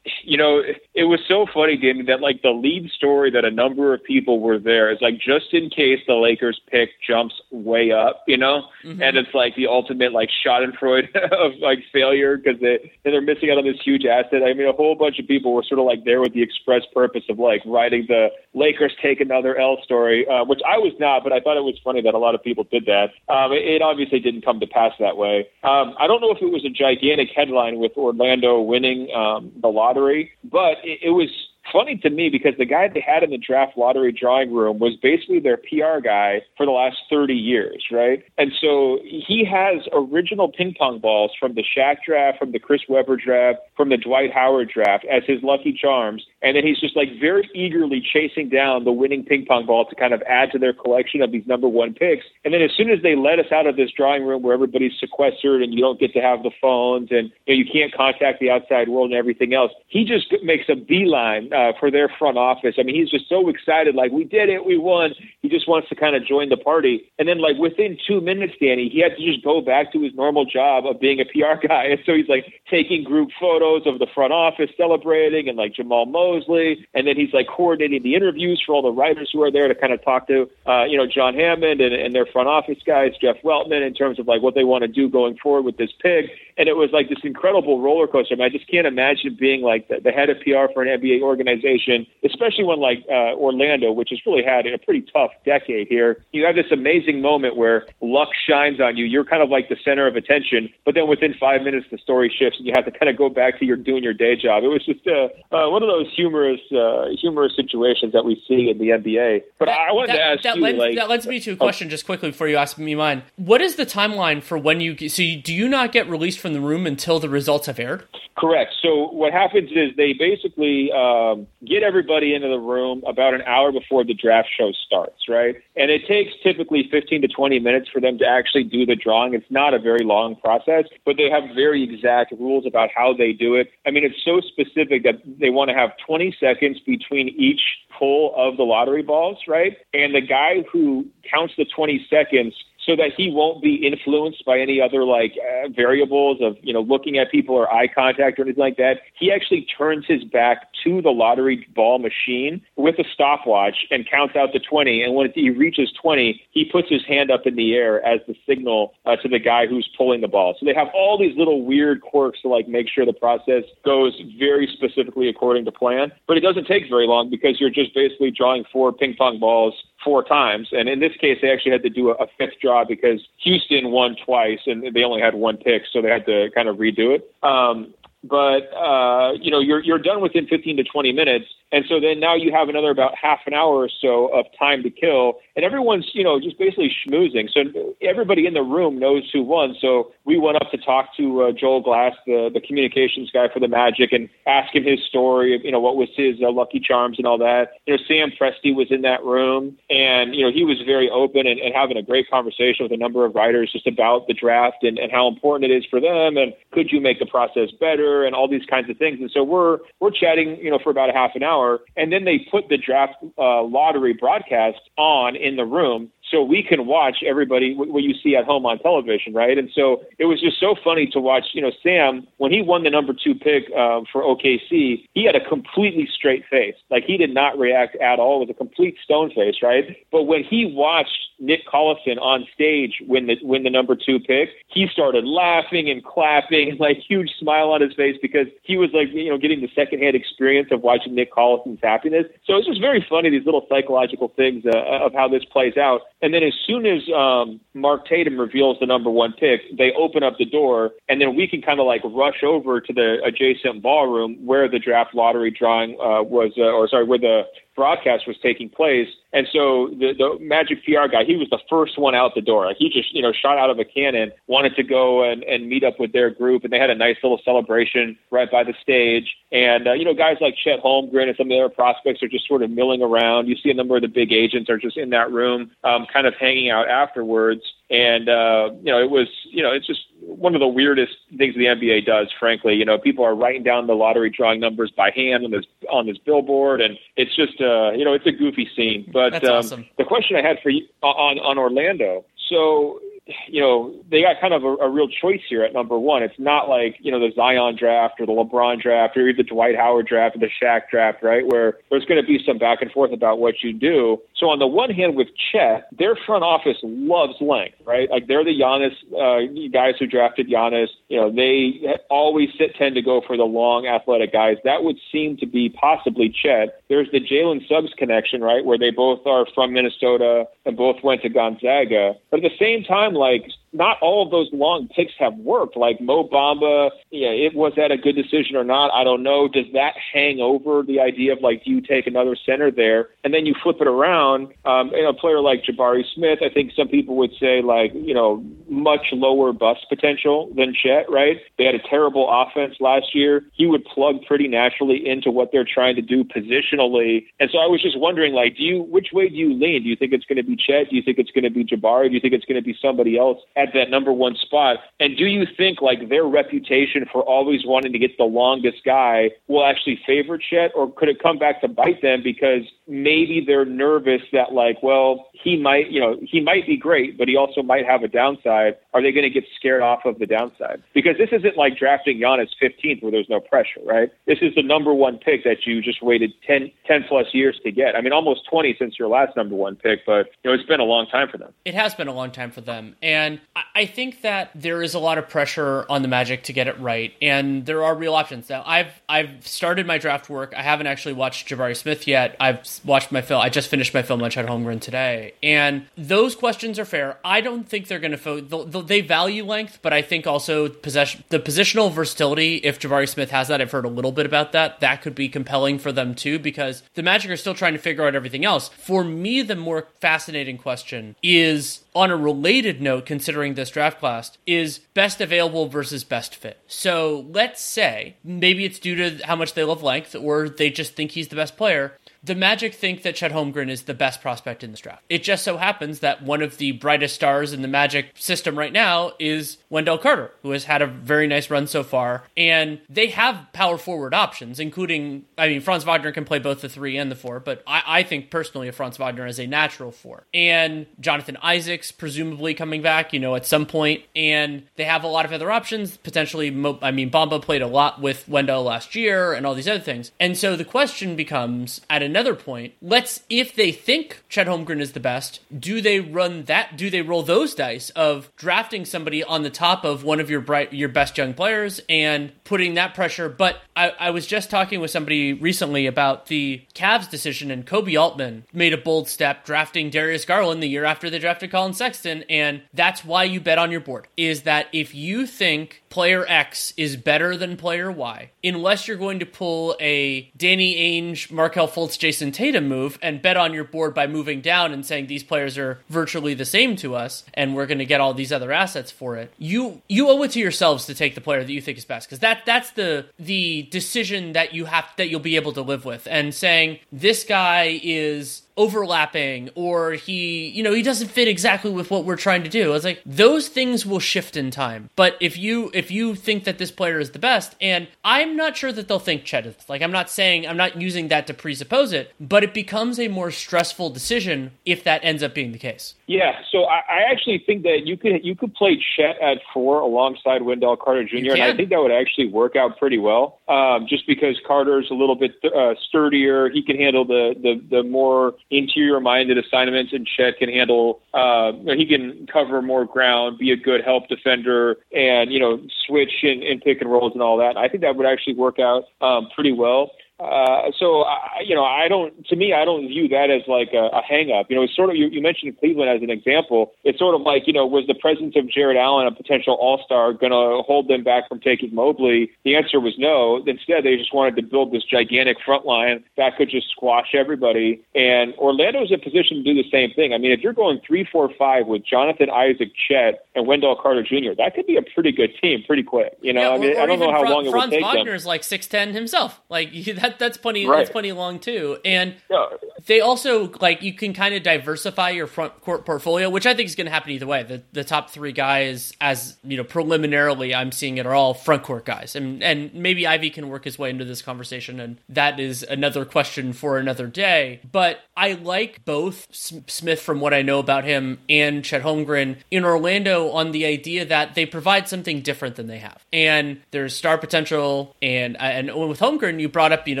you know, it was so funny, Danny, that like the lead story that a number of people were there is like just in case the Lakers pick jumps way up, you know, mm-hmm. and it's like the ultimate like Schadenfreude [laughs] of like failure because they they're missing out on this huge asset. I mean, a whole bunch of people were sort of like there with the express purpose of like writing the Lakers take another L story, uh, which I was not, but I thought it was funny that a lot of people did that. Um, it, it obviously didn't come to pass that way. Um, I don't know if it was a gigantic headline with Orlando winning um, the lottery, but it, it was funny to me because the guy they had in the draft lottery drawing room was basically their PR guy for the last 30 years, right? And so he has original ping pong balls from the Shaq draft, from the Chris Webber draft, from the Dwight Howard draft as his lucky charms. And then he's just like very eagerly chasing down the winning ping pong ball to kind of add to their collection of these number one picks. And then as soon as they let us out of this drawing room where everybody's sequestered and you don't get to have the phones and you, know, you can't contact the outside world and everything else, he just makes a beeline uh, for their front office. I mean, he's just so excited, like we did it, we won. He just wants to kind of join the party. And then, like within two minutes, Danny, he had to just go back to his normal job of being a PR guy. And [laughs] so he's like taking group photos of the front office celebrating, and like Jamahl Mosley, and then he's like coordinating the interviews for all the writers who are there to kind of talk to, uh, you know, John Hammond and, and their front office guys, Jeff Weltman, in terms of like what they want to do going forward with this pig. And it was like this incredible roller coaster. I, mean, I just can't imagine being like the, the head of PR for an NBA organization especially one like uh, Orlando, which has really had a pretty tough decade here. You have this amazing moment where luck shines on you. You're kind of like the center of attention, but then within five minutes, the story shifts, and you have to kind of go back to your doing your day job. It was just uh, uh, one of those humorous, uh, humorous situations that we see in the NBA. But that, I wanted that, to ask that you, lends, like, that lends me to a question oh, just quickly before you ask me mine. What is the timeline for when you? So, you, do you not get released from the room until the results have aired? Correct. So what happens is they basically um, get everybody into the room about an hour before the draft show starts, right? And it takes typically 15 to 20 minutes for them to actually do the drawing. It's not a very long process, but they have very exact rules about how they do it. I mean, it's so specific that they want to have 20 seconds between each pull of the lottery balls, right? And the guy who counts the 20 seconds so that he won't be influenced by any other like uh, variables of you know looking at people or eye contact or anything like that. He actually turns his back to the lottery ball machine with a stopwatch and counts out to 20. And when he reaches 20, he puts his hand up in the air as the signal uh, to the guy who's pulling the ball. So they have all these little weird quirks to like make sure the process goes very specifically according to plan. But it doesn't take very long because you're just basically drawing four ping pong balls four times. And in this case, they actually had to do a, a fifth draw because Houston won twice and they only had one pick, so they had to kind of redo it. Um, but uh, you know you're you're done within 15 to 20 minutes, and so then now you have another about half an hour or so of time to kill, and everyone's you know just basically schmoozing. So everybody in the room knows who won. So we went up to talk to uh, Joel Glass, the the communications guy for the Magic, and ask him his story. You know what was his uh, lucky charms and all that. You know Sam Presti was in that room, and you know he was very open and, and having a great conversation with a number of writers just about the draft and, and how important it is for them, and could you make the process better and all these kinds of things. And so we're we're chatting, you know, for about a half an hour, and then they put the draft uh, lottery broadcast on in the room so we can watch everybody what you see at home on television, right? And so it was just so funny to watch. You know, Sam when he won the number two pick uh, for OKC, he had a completely straight face, like he did not react at all with a complete stone face, right? But when he watched Nick Collison on stage when the when the number two pick, he started laughing and clapping [laughs] like huge smile on his face because he was like you know getting the secondhand experience of watching Nick Collison's happiness. So it's just very funny these little psychological things uh, of how this plays out. And then as soon as um, Mark Tatum reveals the number one pick, they open up the door, and then we can kind of like rush over to the adjacent ballroom where the draft lottery drawing uh, was, uh, or sorry, where the broadcast was taking place. And so the, the Magic PR guy, he was the first one out the door. Like he just, you know, shot out of a cannon, wanted to go and, and meet up with their group. And they had a nice little celebration right by the stage. And, uh, you know, guys like Chet Holmgren and some of the other prospects are just sort of milling around. You see a number of the big agents are just in that room, um, kind of hanging out afterwards. And, uh, you know, it was, you know, it's just one of the weirdest things the NBA does, frankly. You know, people are writing down the lottery drawing numbers by hand on this, on this billboard. And it's just, uh, you know, it's a goofy scene. But um, the question I had for you on, on Orlando, so you know, they got kind of a, a real choice here at number one. It's not like, you know, the Zion draft or the LeBron draft or even the Dwight Howard draft or the Shaq draft, right? Where there's going to be some back and forth about what you do. So on the one hand, with Chet, their front office loves length, right? Like they're the Giannis uh, guys who drafted Giannis. You know, they always sit, tend to go for the long athletic guys. That would seem to be possibly Chet. There's the Jalen Suggs connection, right, where they both are from Minnesota and both went to Gonzaga. But at the same time, like not all of those long picks have worked. Like Mo Bamba, yeah, it was that a good decision or not? I don't know. Does that hang over the idea of like, do you take another center there and then you flip it around? Um, and a player like Jabari Smith, I think some people would say like, you know, much lower bust potential than Chet, right? They had a terrible offense last year. He would plug pretty naturally into what they're trying to do positionally. And so I was just wondering, like, do you, which way do you lean? Do you think it's going to be Chet? Do you think it's going to be Jabari? Do you think it's going to be somebody else? At that number one spot? And do you think like their reputation for always wanting to get the longest guy will actually favor Chet, or could it come back to bite them because maybe they're nervous that like, well, he might, you know, he might be great, but he also might have a downside. Are they going to get scared off of the downside? Because this isn't like drafting Giannis 15th where there's no pressure, right? This is the number one pick that you just waited 10, 10 plus years to get. I mean, almost 20 since your last number one pick, but you know, it's been a long time for them. It has been a long time for them, and I think that there is a lot of pressure on the Magic to get it right, and there are real options. Now, I've I've started my draft work. I haven't actually watched Jabari Smith yet. I've watched my film. I just finished my film on Chet Holmgren today, and those questions are fair. I don't think they're going to fo- they value length, but I think also possession the positional versatility. If Jabari Smith has that, I've heard a little bit about that. That could be compelling for them too, because the Magic are still trying to figure out everything else. For me, the more fascinating question is on a related note, considering this draft class, is best available versus best fit. So let's say maybe it's due to how much they love length, or they just think he's the best player the Magic think that Chet Holmgren is the best prospect in this draft. It just so happens that one of the brightest stars in the Magic system right now is Wendell Carter, who has had a very nice run so far. And they have power forward options, including, I mean, Franz Wagner can play both the three and the four, but I, I think personally of Franz Wagner as a natural four. And Jonathan Isaacs, presumably coming back, you know, at some point. And they have a lot of other options. Potentially, I mean, Bamba played a lot with Wendell last year and all these other things. And so the question becomes at an another point, let's if they think Chet Holmgren is the best, do they run that? Do they roll those dice of drafting somebody on the top of one of your bright your best young players and putting that pressure? But I, I was just talking with somebody recently about the Cavs decision, and Koby Altman made a bold step drafting Darius Garland the year after they drafted Collin Sexton, and that's why you bet on your board. Is that if you think player X is better than player Y, unless you're going to pull a Danny Ainge, Markelle Fultz Jayson Tatum move and bet on your board by moving down and saying these players are virtually the same to us and we're going to get all these other assets for it. You you owe it to yourselves to take the player that you think is best because that that's the the decision that you have that you'll be able to live with and saying this guy is overlapping or he you know he doesn't fit exactly with what we're trying to do. It's like those things will shift in time. But if you if you think that this player is the best and i'm not sure that they'll think chet is like i'm not saying i'm not using that to presuppose it but it becomes a more stressful decision if that ends up being the case. Yeah so i, I actually think that you could you could play chet at four alongside wendell carter jr and i think that would actually work out pretty well um, just because carter's a little bit uh, sturdier. He can handle the the, the more interior minded assignments, and Chet can handle. Uh, he can cover more ground, be a good help defender, and you know switch and, and pick and rolls and all that. I think that would actually work out um, pretty well. Uh, so I, you know, I don't. To me, I don't view that as like a, a hang up. You know, it's sort of you, you mentioned Cleveland as an example. It's sort of like you know, was the presence of Jarrett Allen, a potential All Star, going to hold them back from taking Mobley? The answer was no. Instead, they just wanted to build this gigantic front line that could just squash everybody. And Orlando's in position to do the same thing. I mean, if you're going three, four, five with Jonathan Isaac, Chet, and Wendell Carter Jr., that could be a pretty good team pretty quick. You know, yeah, I mean, I don't know how long it would take Wagner's them. like six ten himself. Like [laughs] that that that's plenty right. that's plenty long too. And yeah. they also like you can kind of diversify your front court portfolio, which I think is going to happen either way. The the top three guys, as you know, preliminarily, I'm seeing it are all front court guys, and and maybe Ivey can work his way into this conversation, and that is another question for another day. But I like both Smith from what I know about him and Chet Holmgren in Orlando on the idea that they provide something different than they have, and there's star potential, and and with Holmgren, you brought up you know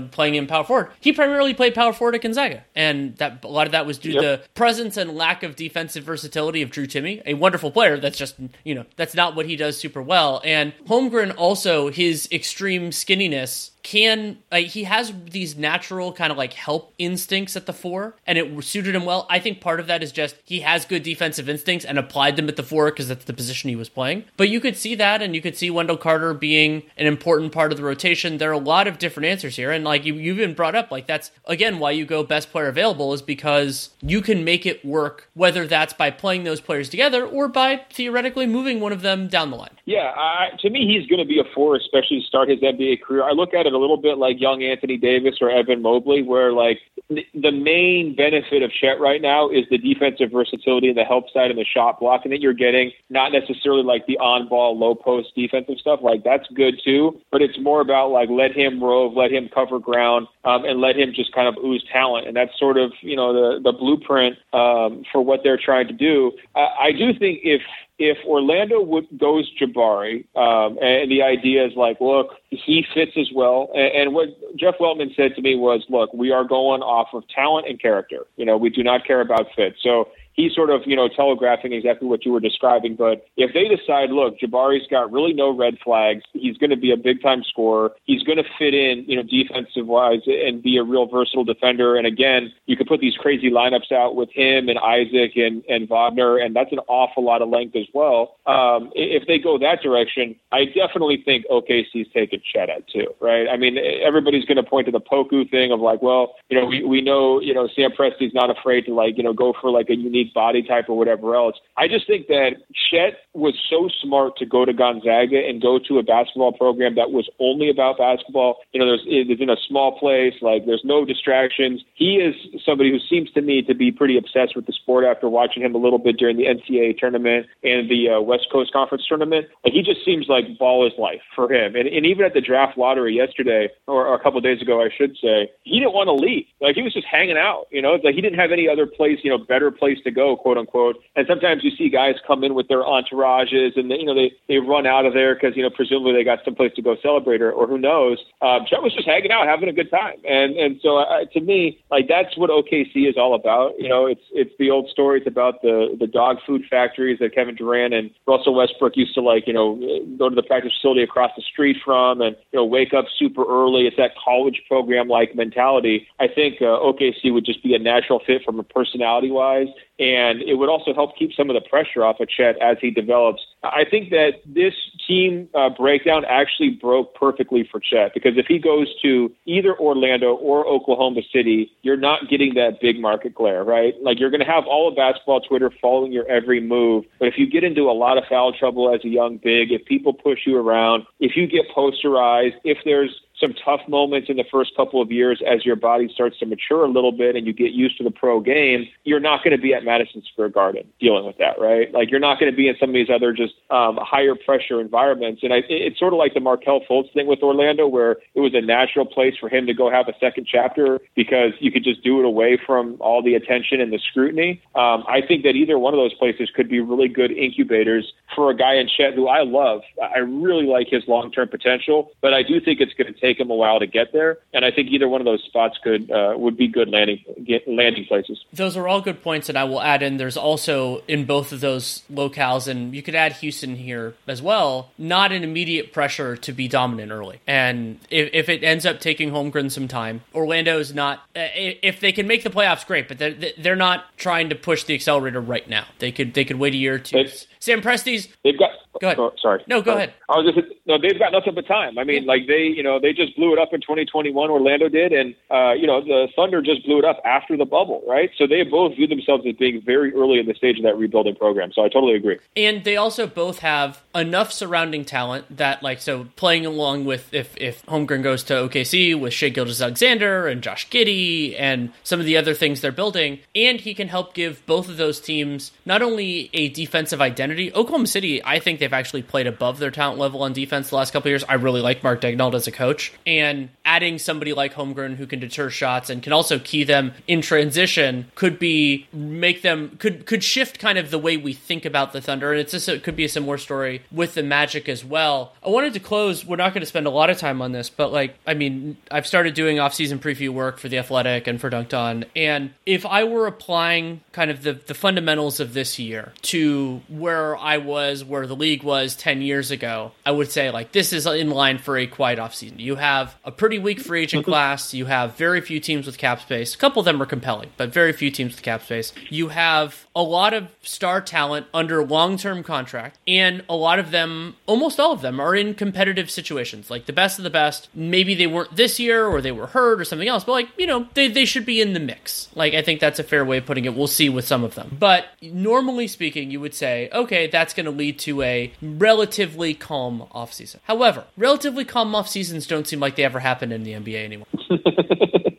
playing in power forward. He primarily played power forward at Gonzaga, and that a lot of that was due yep. to the presence and lack of defensive versatility of Drew Timme, a wonderful player. That's just you know that's not what he does super well. And Holmgren also his extreme skinniness can uh, he has these natural kind of like help instincts at the four and it suited him well. I think part of that is just he has good defensive instincts and applied them at the four because that's the position he was playing. But you could see that and you could see wendell carter being an important part of the rotation. There are a lot of different answers here and like you, you've been brought up like that's again why you go best player available is because you can make it work whether that's by playing those players together or by theoretically moving one of them down the line. Yeah I, to me he's going to be a four especially to start his nba career. I look at it a little bit like young Anthony Davis or Evan Mobley, where like the main benefit of Chet right now is the defensive versatility and the help side and the shot blocking that you're getting, not necessarily like the on ball, low post defensive stuff. Like that's good too, but it's more about like let him rove, let him cover ground, um, and let him just kind of ooze talent. And that's sort of, you know, the, the blueprint um, for what they're trying to do. I, I do think if if Orlando would, goes Jabari, um, and the idea is like, look, he fits as well. And, and what Jeff Weltman said to me was, look, we are going off of talent and character. You know, we do not care about fit. So he's sort of, you know, telegraphing exactly what you were describing. But if they decide, look, Jabari's got really no red flags, he's going to be a big time scorer, he's going to fit in, you know, defensive wise and be a real versatile defender. And again, you could put these crazy lineups out with him and Isaac and, and Wagner, and that's an awful lot of length as well. Um, if they go that direction, I definitely think OKC's taking Chet at too, right? I mean, everybody's going to point to the Poku thing of like, well, you know, we, we know, you know, Sam Presti's not afraid to like, you know, go for like a unique unique body type or whatever else. I just think that Chet was so smart to go to Gonzaga and go to a basketball program that was only about basketball. You know, there's it's in a small place, like there's no distractions. He is somebody who seems to me to be pretty obsessed with the sport after watching him a little bit during the NCAA tournament and the uh, West Coast Conference tournament. Like he just seems like ball is life for him. And, and even at the draft lottery yesterday, or, or a couple of days ago, I should say, he didn't want to leave. Like he was just hanging out. You know, like he didn't have any other place, you know, better place to go, quote unquote. And sometimes you see guys come in with their entourages, and they, you know they they run out of there because you know presumably they got someplace to go celebrate, or, or who knows. Um, Chet was just hanging out, having a good time, and and so uh, to me, like that's what OKC is all about. You know, it's it's the old stories about the the dog food factories that Kevin Durant and Russell Westbrook used to like, you know, go to the practice facility across the street from, and you know, wake up super early. It's that college program like mentality. I think uh, OKC would just be a natural fit from a personality wise and it would also help keep some of the pressure off of Chet as he develops. I think that this team uh, breakdown actually broke perfectly for Chet because if he goes to either Orlando or Oklahoma City, you're not getting that big market glare, right? Like you're going to have all of basketball Twitter following your every move. But if you get into a lot of foul trouble as a young big, if people push you around, if you get posterized, if there's some tough moments in the first couple of years as your body starts to mature a little bit and you get used to the pro game, you're not going to be at Madison Square Garden dealing with that, right? Like you're not going to be in some of these other just um, higher pressure environments. And I, it's sort of like the Markelle Fultz thing with Orlando, where it was a natural place for him to go have a second chapter because you could just do it away from all the attention and the scrutiny. Um, I think that either one of those places could be really good incubators for a guy in Chet who I love. I really like his long term potential, but I do think it's going to take take them a while to get there. And I think either one of those spots could uh, would be good landing get, landing places. Those are all good points, and I will add in. There's also in both of those locales, and you could add Houston here as well. Not an immediate pressure to be dominant early, and if, if it ends up taking Holmgren some time, Orlando is not. Uh, if they can make the playoffs, great, but they're they're not trying to push the accelerator right now. They could they could wait a year or two. It's, Sam Presti's. They've got. Go ahead. Oh, sorry. No, go sorry. ahead. I was just no. They've got nothing but time. I mean, yeah. like they, you know, they just blew it up in 2021. Orlando did, and uh, you know, the Thunder just blew it up after the bubble, right? So they both view themselves as being very early in the stage of that rebuilding program. So I totally agree. And they also both have enough surrounding talent that like so playing along with if if Holmgren goes to OKC with Shai Gilgeous-Alexander and Josh Giddey and some of the other things they're building, and he can help give both of those teams not only a defensive identity. Oklahoma City, I think they've actually played above their talent level on defense the last couple years. I really like Mark Daigneault as a coach, and adding somebody like Holmgren who can deter shots and can also key them in transition could be make them could could shift kind of the way we think about the Thunder, and it's just it could be a similar story with the Magic as well. I wanted to close. We're not going to spend a lot of time on this, but like I mean, I've started doing off-season preview work for the Athletic and for Dunked On, and if I were applying kind of the the fundamentals of this year to where I was, where the league was ten years ago, I would say like this is in line for a quiet offseason. You have a pretty weak free agent [laughs] class. You have very few teams with cap space. A couple of them are compelling, but very few teams with cap space. You have a lot of star talent under long term contract, and a lot of them, almost all of them, are in competitive situations. Like the best of the best. Maybe they weren't this year or they were hurt or something else, but like, you know, they, they should be in the mix. Like, I think that's a fair way of putting it. We'll see with some of them. But normally speaking, you would say, okay, that's going to lead to a relatively calm offseason. However, relatively calm off seasons don't seem like they ever happen in the NBA anymore. [laughs]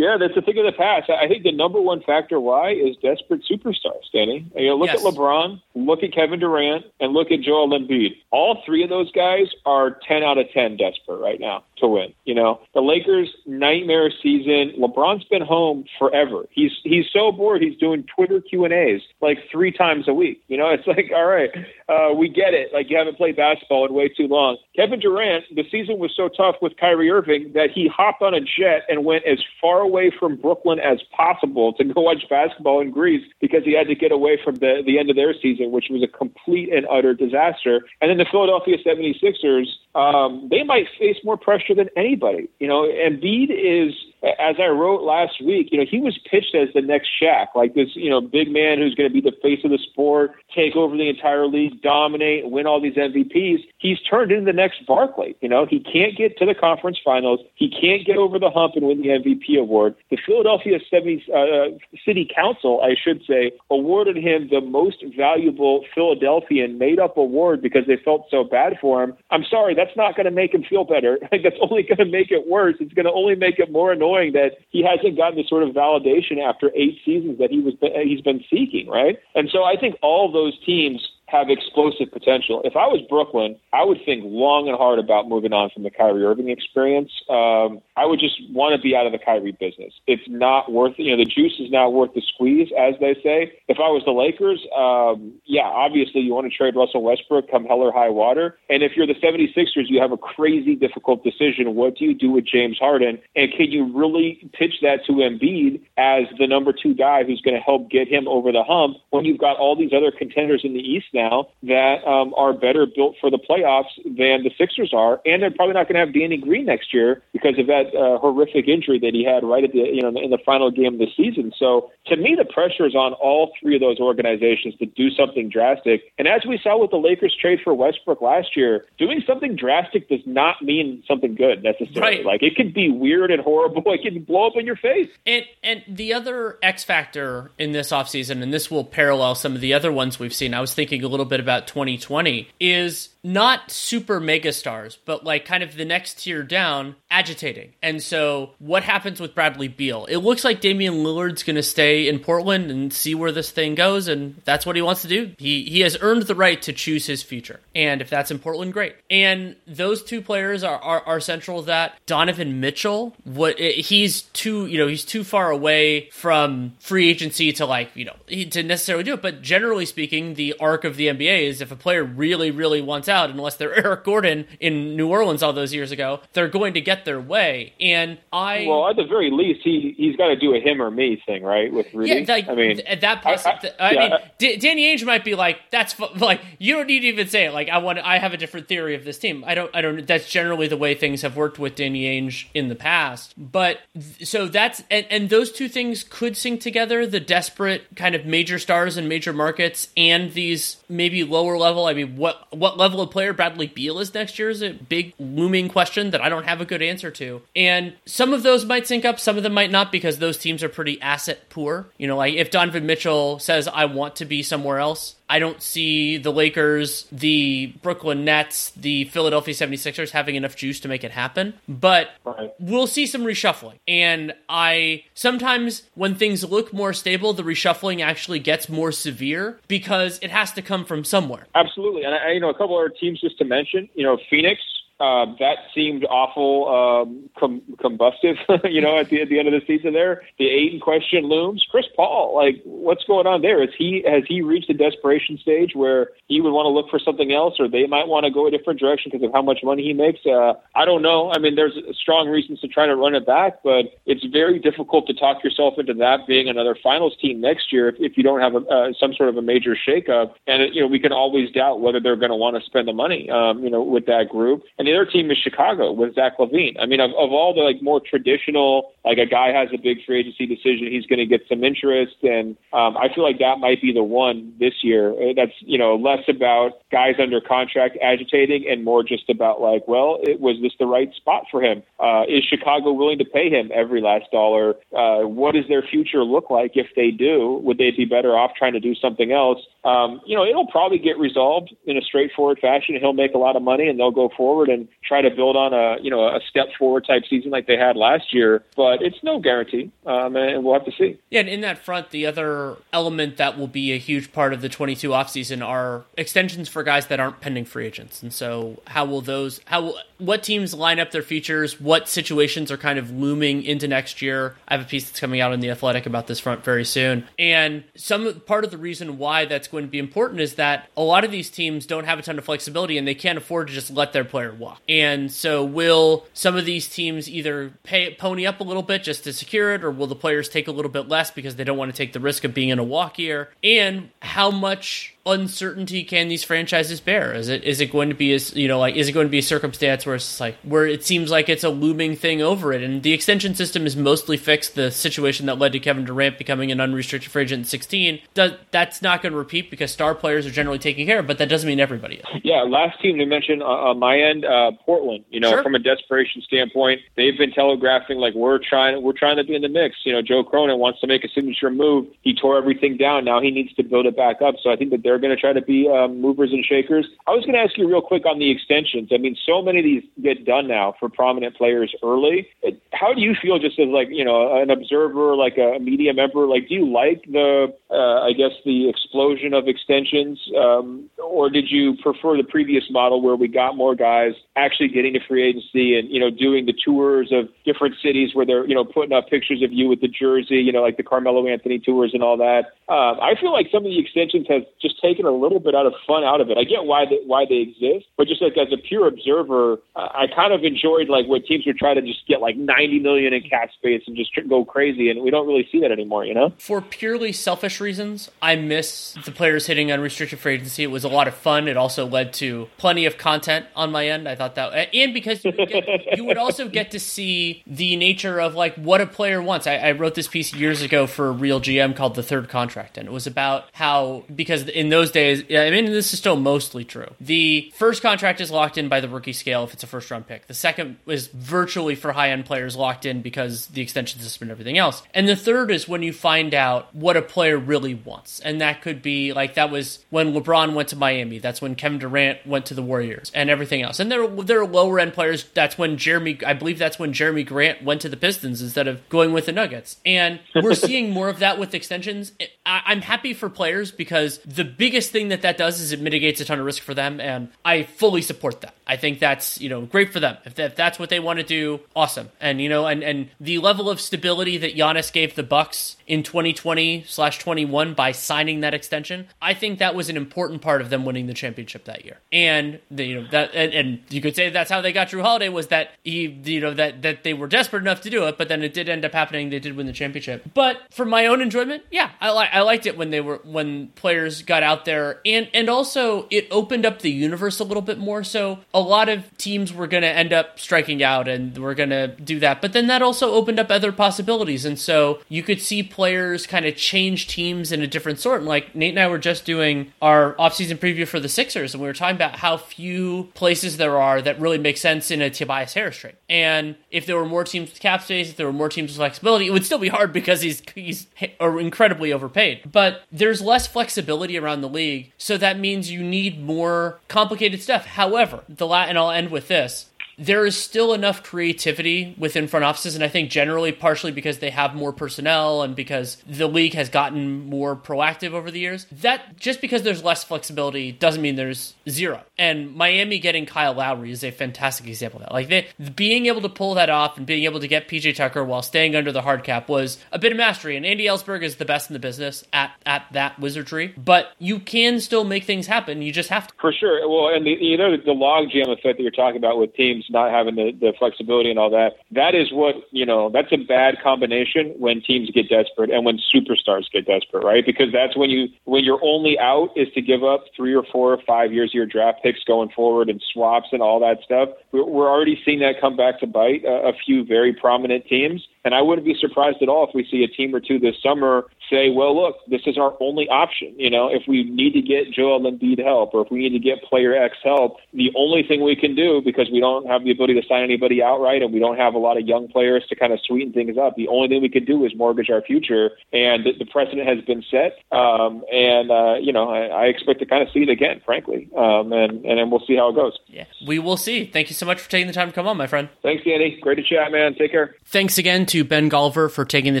Yeah, that's a thing of the past. I think the number one factor why is desperate superstars, Danny. You know, look yes. at LeBron, look at Kevin Durant, and look at Joel Embiid. All three of those guys are 10 out of 10 desperate right now to win. You know, the Lakers nightmare season. LeBron's been home forever. He's he's so bored. He's doing Twitter Q and A's like three times a week. You know, it's like, [laughs] all right, uh, we get it. Like you haven't played basketball in way too long. Kevin Durant, the season was so tough with Kyrie Irving that he hopped on a jet and went as far away from Brooklyn as possible to go watch basketball in Greece because he had to get away from the the end of their season, which was a complete and utter disaster. And then the Philadelphia 76ers, um, they might face more pressure than anybody. You know, Embiid is as I wrote last week, you know, he was pitched as the next Shaq, like this, you know, big man who's going to be the face of the sport, take over the entire league, dominate, win all these MVPs. He's turned into the next Barkley. You know, he can't get to the conference finals. He can't get over the hump and win the MVP award. The Philadelphia 70, uh, City Council, I should say, awarded him the most valuable Philadelphian made up award because they felt so bad for him. I'm sorry, that's not going to make him feel better. [laughs] that's only going to make it worse. It's going to only make it more annoying annoying that he hasn't gotten the sort of validation after eight seasons that he was he's been seeking, right? And so I think all those teams have explosive potential. If I was Brooklyn, I would think long and hard about moving on from the Kyrie Irving experience. Um, I would just want to be out of the Kyrie business. It's not worth, you know, the juice is not worth the squeeze, as they say. If I was the Lakers, um, yeah, obviously you want to trade Russell Westbrook come hell or high water. And if you're the 76ers, you have a crazy difficult decision. What do you do with James Harden? And can you really pitch that to Embiid as the number two guy who's going to help get him over the hump when you've got all these other contenders in the East now? Now that um, are better built for the playoffs than the Sixers are, and they're probably not going to have Danny Green next year because of that uh, horrific injury that he had right at the you know in the final game of the season. So to me, the pressure is on all three of those organizations to do something drastic. And as we saw with the Lakers trade for Westbrook last year, doing something drastic does not mean something good necessarily. Right. Like it could be weird and horrible. [laughs] It can blow up in your face. And and the other X factor in this offseason, and this will parallel some of the other ones we've seen. I was thinking a little bit about 2020 is not super mega stars, but like kind of the next tier down, agitating. And so, what happens with Bradley Beal? It looks like Damian Lillard's going to stay in Portland and see where this thing goes, and that's what he wants to do. He he has earned the right to choose his future, and if that's in Portland, great. And those two players are are, are central. That Donovan Mitchell, what eh, he's too you know he's too far away from free agency to like you know to necessarily do it. But generally speaking, the arc of the NBA is if a player really really wants out, unless they're [laughs] Eric Gordon in New Orleans all those years ago. They're going to get their way. And I well, at the very least, he he's got to do a him or me thing, right? With Rudy. Yeah, like, I mean, at that point, I, I, I yeah, mean, D- Danny Ainge might be like, "That's fu-. [laughs] like you don't need to even say it." Like I want, I have a different theory of this team. I don't, I don't. That's generally the way things have worked with Danny Ainge in the past. But so that's and, and those two things could sync together: the desperate kind of major stars and major markets, and these maybe lower level. I mean, what what level of player Bradley Beal is next year is a big looming question that I don't have a good answer to. And some of those might sync up, some of them might not because those teams are pretty asset poor. You know, like if Donovan Mitchell says, I want to be somewhere else, I don't see the Lakers, the Brooklyn Nets, the Philadelphia 76ers having enough juice to make it happen. But right. we'll see some reshuffling. And I sometimes when things look more stable, the reshuffling actually gets more severe because it has to come from somewhere. Absolutely. And I, you know, a couple other teams just to mention, you know, Phoenix uh, that seemed awful um, com- combustive, [laughs] you know, at the at the end of the season. There, the eight in question looms. Chris Paul, like, what's going on there? Is he has he reached a desperation stage where he would want to look for something else, or they might want to go a different direction because of how much money he makes? Uh, I don't know. I mean, there's strong reasons to try to run it back, but it's very difficult to talk yourself into that being another finals team next year if, if you don't have a, uh, some sort of a major shakeup. And you know, we can always doubt whether they're going to want to spend the money, um, you know, with that group. And the other team is Chicago with Zach LaVine. I mean, of, of all the like more traditional, like a guy has a big free agency decision, he's going to get some interest, and um, I feel like that might be the one this year. Uh, that's you know less about guys under contract agitating and more just about like, well, it was this the right spot for him? Uh, is Chicago willing to pay him every last dollar? Uh, what does their future look like if they do? Would they be better off trying to do something else? Um, you know, it'll probably get resolved in a straightforward fashion. He'll make a lot of money, and they'll go forward and try to build on a you know a step forward type season like they had last year. But it's no guarantee, um, and we'll have to see. Yeah, and in that front, the other element that will be a huge part of the 22 offseason are extensions for guys that aren't pending free agents. And so, how will those how will what teams line up their features? What situations are kind of looming into next year? I have a piece that's coming out in the Athletic about this front very soon. And some part of the reason why that's going to be important is that a lot of these teams don't have a ton of flexibility and they can't afford to just let their player walk. And so, will some of these teams either pay pony up a little bit just to secure it, or will the players take a little bit less because they don't want to take the risk of being in a walk year? And how much uncertainty can these franchises bear? Is it is it going to be as you know like is it going to be a circumstance where it's like where it seems like it's a looming thing over it? And the extension system is mostly fixed. The situation that led to Kevin Durant becoming an unrestricted free agent in 16 does, that's not going to repeat because star players are generally taken care of, but that doesn't mean everybody is. Yeah, last team to mention uh, on my end, uh, Portland. You know, sure. from a desperation standpoint, they've been telegraphing like we're trying we're trying to be in the mix. You know, Joe Cronin wants to make a signature move. He tore everything down. Now he needs to build it back up. So I think that they're going to try to be um, movers and shakers. I was going to ask you real quick on the extensions. I mean, so many of these get done now for prominent players early. How do you feel, just as like you know an observer, like a media member? Like, do you like the, uh, I guess, the explosion of extensions, um, or did you prefer the previous model where we got more guys actually getting to free agency and you know doing the tours of different cities where they're you know putting up pictures of you with the jersey, you know, like the Carmelo Anthony tours and all that? Um, I feel like some of the extensions have just taken a little bit out of fun out of it. I get why they, why they exist, but just like as a pure observer, I kind of enjoyed like when teams would try to just get like 90 million in cap space and just go crazy, and we don't really see that anymore. You know, for purely selfish reasons, I miss the players hitting unrestricted free agency. It was a lot of fun. It also led to plenty of content on my end. I thought that, and because you would, get, [laughs] you would also get to see the nature of like what a player wants. I, I wrote this piece years ago for a RealGM called "The Third Contract," and it was about how because in those days days, I mean, this is still mostly true. The first contract is locked in by the rookie scale if it's a first round pick. The second is virtually for high end players locked in because the extension system and everything else. And the third is when you find out what a player really wants. And that could be like that was when LeBron went to Miami. That's when Kevin Durant went to the Warriors and everything else. And there, there are lower end players. That's when Jeremy, I believe that's when Jerami Grant went to the Pistons instead of going with the Nuggets. And we're [laughs] seeing more of that with extensions. I, I'm happy for players because the biggest thing that that does is it mitigates a ton of risk for them, and I fully support that. I think that's you know great for them if, if that's what they want to do. Awesome, and you know, and and the level of stability that Giannis gave the Bucks in 2020 slash 21 by signing that extension, I think that was an important part of them winning the championship that year. And the, you know that, and, and, you could say that's how they got Jrue Holiday was that he, you know, that that they were desperate enough to do it, but then it did end up happening. They did win the championship. But for my own enjoyment, yeah, I like I liked it when they were when players got out there, and and also it opened up the universe a little bit more. So a a lot of teams were going to end up striking out and we're going to do that. But then that also opened up other possibilities. And so you could see players kind of change teams in a different sort. And like Nate and I were just doing our offseason preview for the Sixers, and we were talking about how few places there are that really make sense in a Tobias Harris trade. And if there were more teams with cap space, if there were more teams with flexibility, it would still be hard because he's he's incredibly overpaid. But there's less flexibility around the league, so that means you need more complicated stuff. However, the la- and I'll end with this there is still enough creativity within front offices, and I think generally partially because they have more personnel and because the league has gotten more proactive over the years. That just because there's less flexibility doesn't mean there's zero. And Miami getting Kyle Lowry is a fantastic example of that. Like they being able to pull that off and being able to get PJ Tucker while staying under the hard cap was a bit of mastery. And Andy Elisburg is the best in the business at at that wizardry. But you can still make things happen. You just have to. For sure. Well, and the, you know the log jam effect that you're talking about with teams not having the, the flexibility and all that. That is what, you know, that's a bad combination when teams get desperate and when superstars get desperate, right? Because that's when you, when your only out is to give up three or four or five years of your draft picks going forward and swaps and all that stuff. We're, we're already seeing that come back to bite a, a few very prominent teams. And I wouldn't be surprised at all if we see a team or two this summer say, well, look, this is our only option. You know, if we need to get Joel Embiid help or if we need to get player X help, the only thing we can do because we don't have the ability to sign anybody outright and we don't have a lot of young players to kind of sweeten things up, the only thing we can do is mortgage our future. And the, the precedent has been set. Um, and, uh, you know, I, I expect to kind of see it again, frankly. Um, and, and then we'll see how it goes. Yeah, we will see. Thank you so much for taking the time to come on, my friend. Thanks, Danny. Great to chat, man. Take care. Thanks again to Ben Golliver for taking the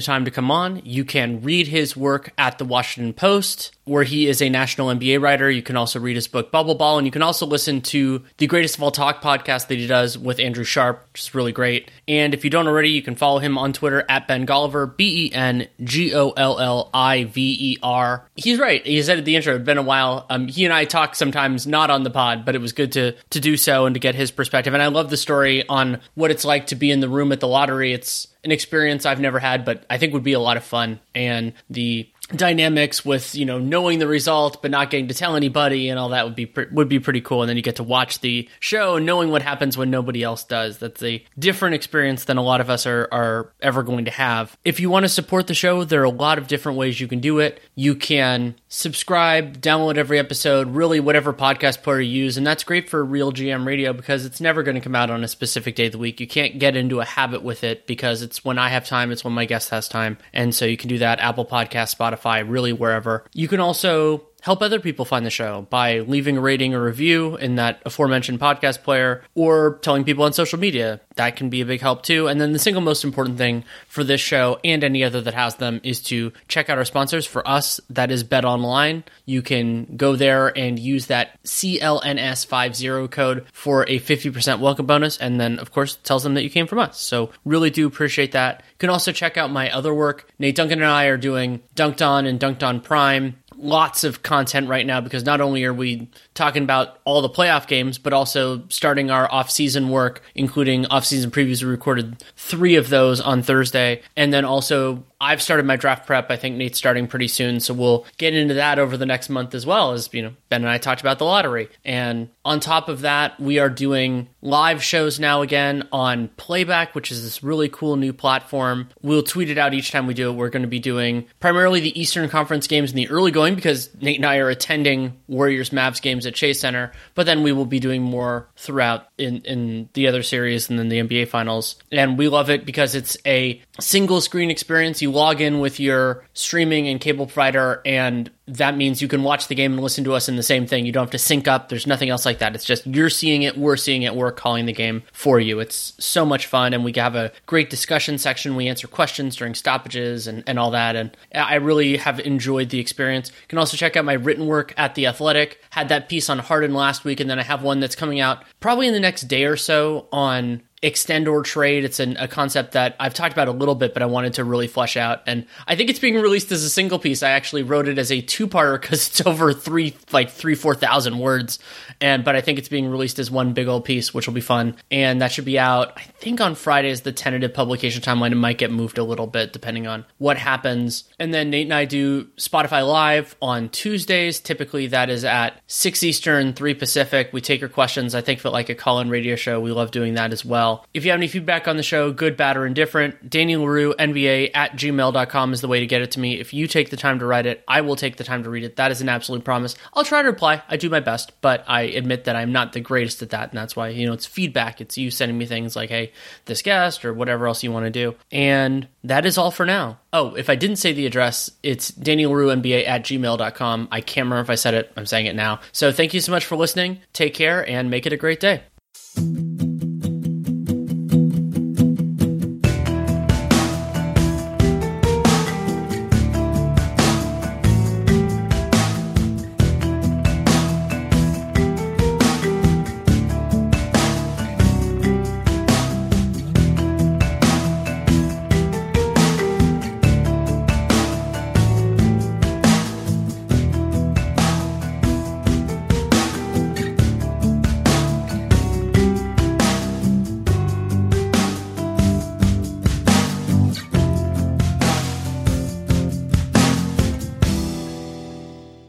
time to come on. You can read his work at the Washington Post, where he is a national NBA writer. You can also read his book Bubbleball, and you can also listen to the Greatest of All Talk podcast that he does with Andrew Sharp, which is really great. And if you don't already, you can follow him on Twitter at Ben Golliver, B E N G O L L I V E R. He's right. He said at the intro, it's been a while. Um, he and I talk sometimes not on the pod, but it was good to to do so and to get his perspective. And I love the story on what it's like to be in the room at the lottery. It's an experience I've never had, but I think would be a lot of fun. And the dynamics with you know knowing the result but not getting to tell anybody and all that would be pre- would be pretty cool. And then you get to watch the show knowing what happens when nobody else does. That's a different experience than a lot of us are are ever going to have. If you want to support the show there are a lot of different ways you can do it. You can subscribe download every episode really whatever podcast player you use and that's great for RealGM radio because it's never going to come out on a specific day of the week you can't get into a habit with it because it's when i have time it's when my guest has time and so you can do that apple podcast spotify really wherever. You can also help other people find the show by leaving a rating or review in that aforementioned podcast player or telling people on social media. That can be a big help too. And then the single most important thing for this show and any other that has them is to check out our sponsors. For us, that is BetOnline. You can go there and use that CLNS50 code for a 50% welcome bonus. And then, of course, tells them that you came from us. So really do appreciate that. You can also check out my other work. Nate Duncan and I are doing Dunked On and Dunked On Prime lots of content right now because not only are we talking about all the playoff games, but also starting our off-season work, including off-season previews. We recorded three of those on Thursday, and then also I've started my draft prep. I think Nate's starting pretty soon, so we'll get into that over the next month as well. As you know, Ben and I talked about the lottery, and on top of that, we are doing live shows now again on Playback, which is this really cool new platform. We'll tweet it out each time we do it. We're going to be doing primarily the Eastern Conference games in the early going because Nate and I are attending Warriors Mavs games at Chase Center, but then we will be doing more throughout in in the other series and then the NBA Finals. And we love it because it's a single screen experience. You log in with your streaming and cable provider and that means you can watch the game and listen to us in the same thing. You don't have to sync up. There's nothing else like that. It's just you're seeing it, we're seeing it, we're calling the game for you. It's so much fun, and we have a great discussion section. We answer questions during stoppages and, and all that. And I really have enjoyed the experience. You can also check out my written work at The Athletic. Had that piece on Harden last week, and then I have one that's coming out probably in the next day or so on extend or trade. It's an, a concept that I've talked about a little bit, but I wanted to really flesh out. And I think it's being released as a single piece. I actually wrote it as a two parter because it's [laughs] over three, like three, four thousand words. And but I think it's being released as one big old piece, which will be fun. And that should be out. I think on Friday is the tentative publication timeline. It might get moved a little bit depending on what happens. And then Nate and I do Spotify Live on Tuesdays. Typically that is at six Eastern, three Pacific. We take your questions. I think it like a call-in radio show. We love doing that as well. If you have any feedback on the show, good, bad, or indifferent, Danny Leroux, NBA at gmail.com is the way to get it to me. If you take the time to write it, I will take the time to read it. That is an absolute promise. I'll try to reply. I do my best, but I admit that I'm not the greatest at that. And that's why, you know, it's feedback. It's you sending me things like, hey, this guest or whatever else you want to do. And that is all for now. Oh, if I didn't say the address, it's DannyLerouxNBA at gmail.com. I can't remember if I said it. I'm saying it now. So thank you so much for listening. Take care and make it a great day.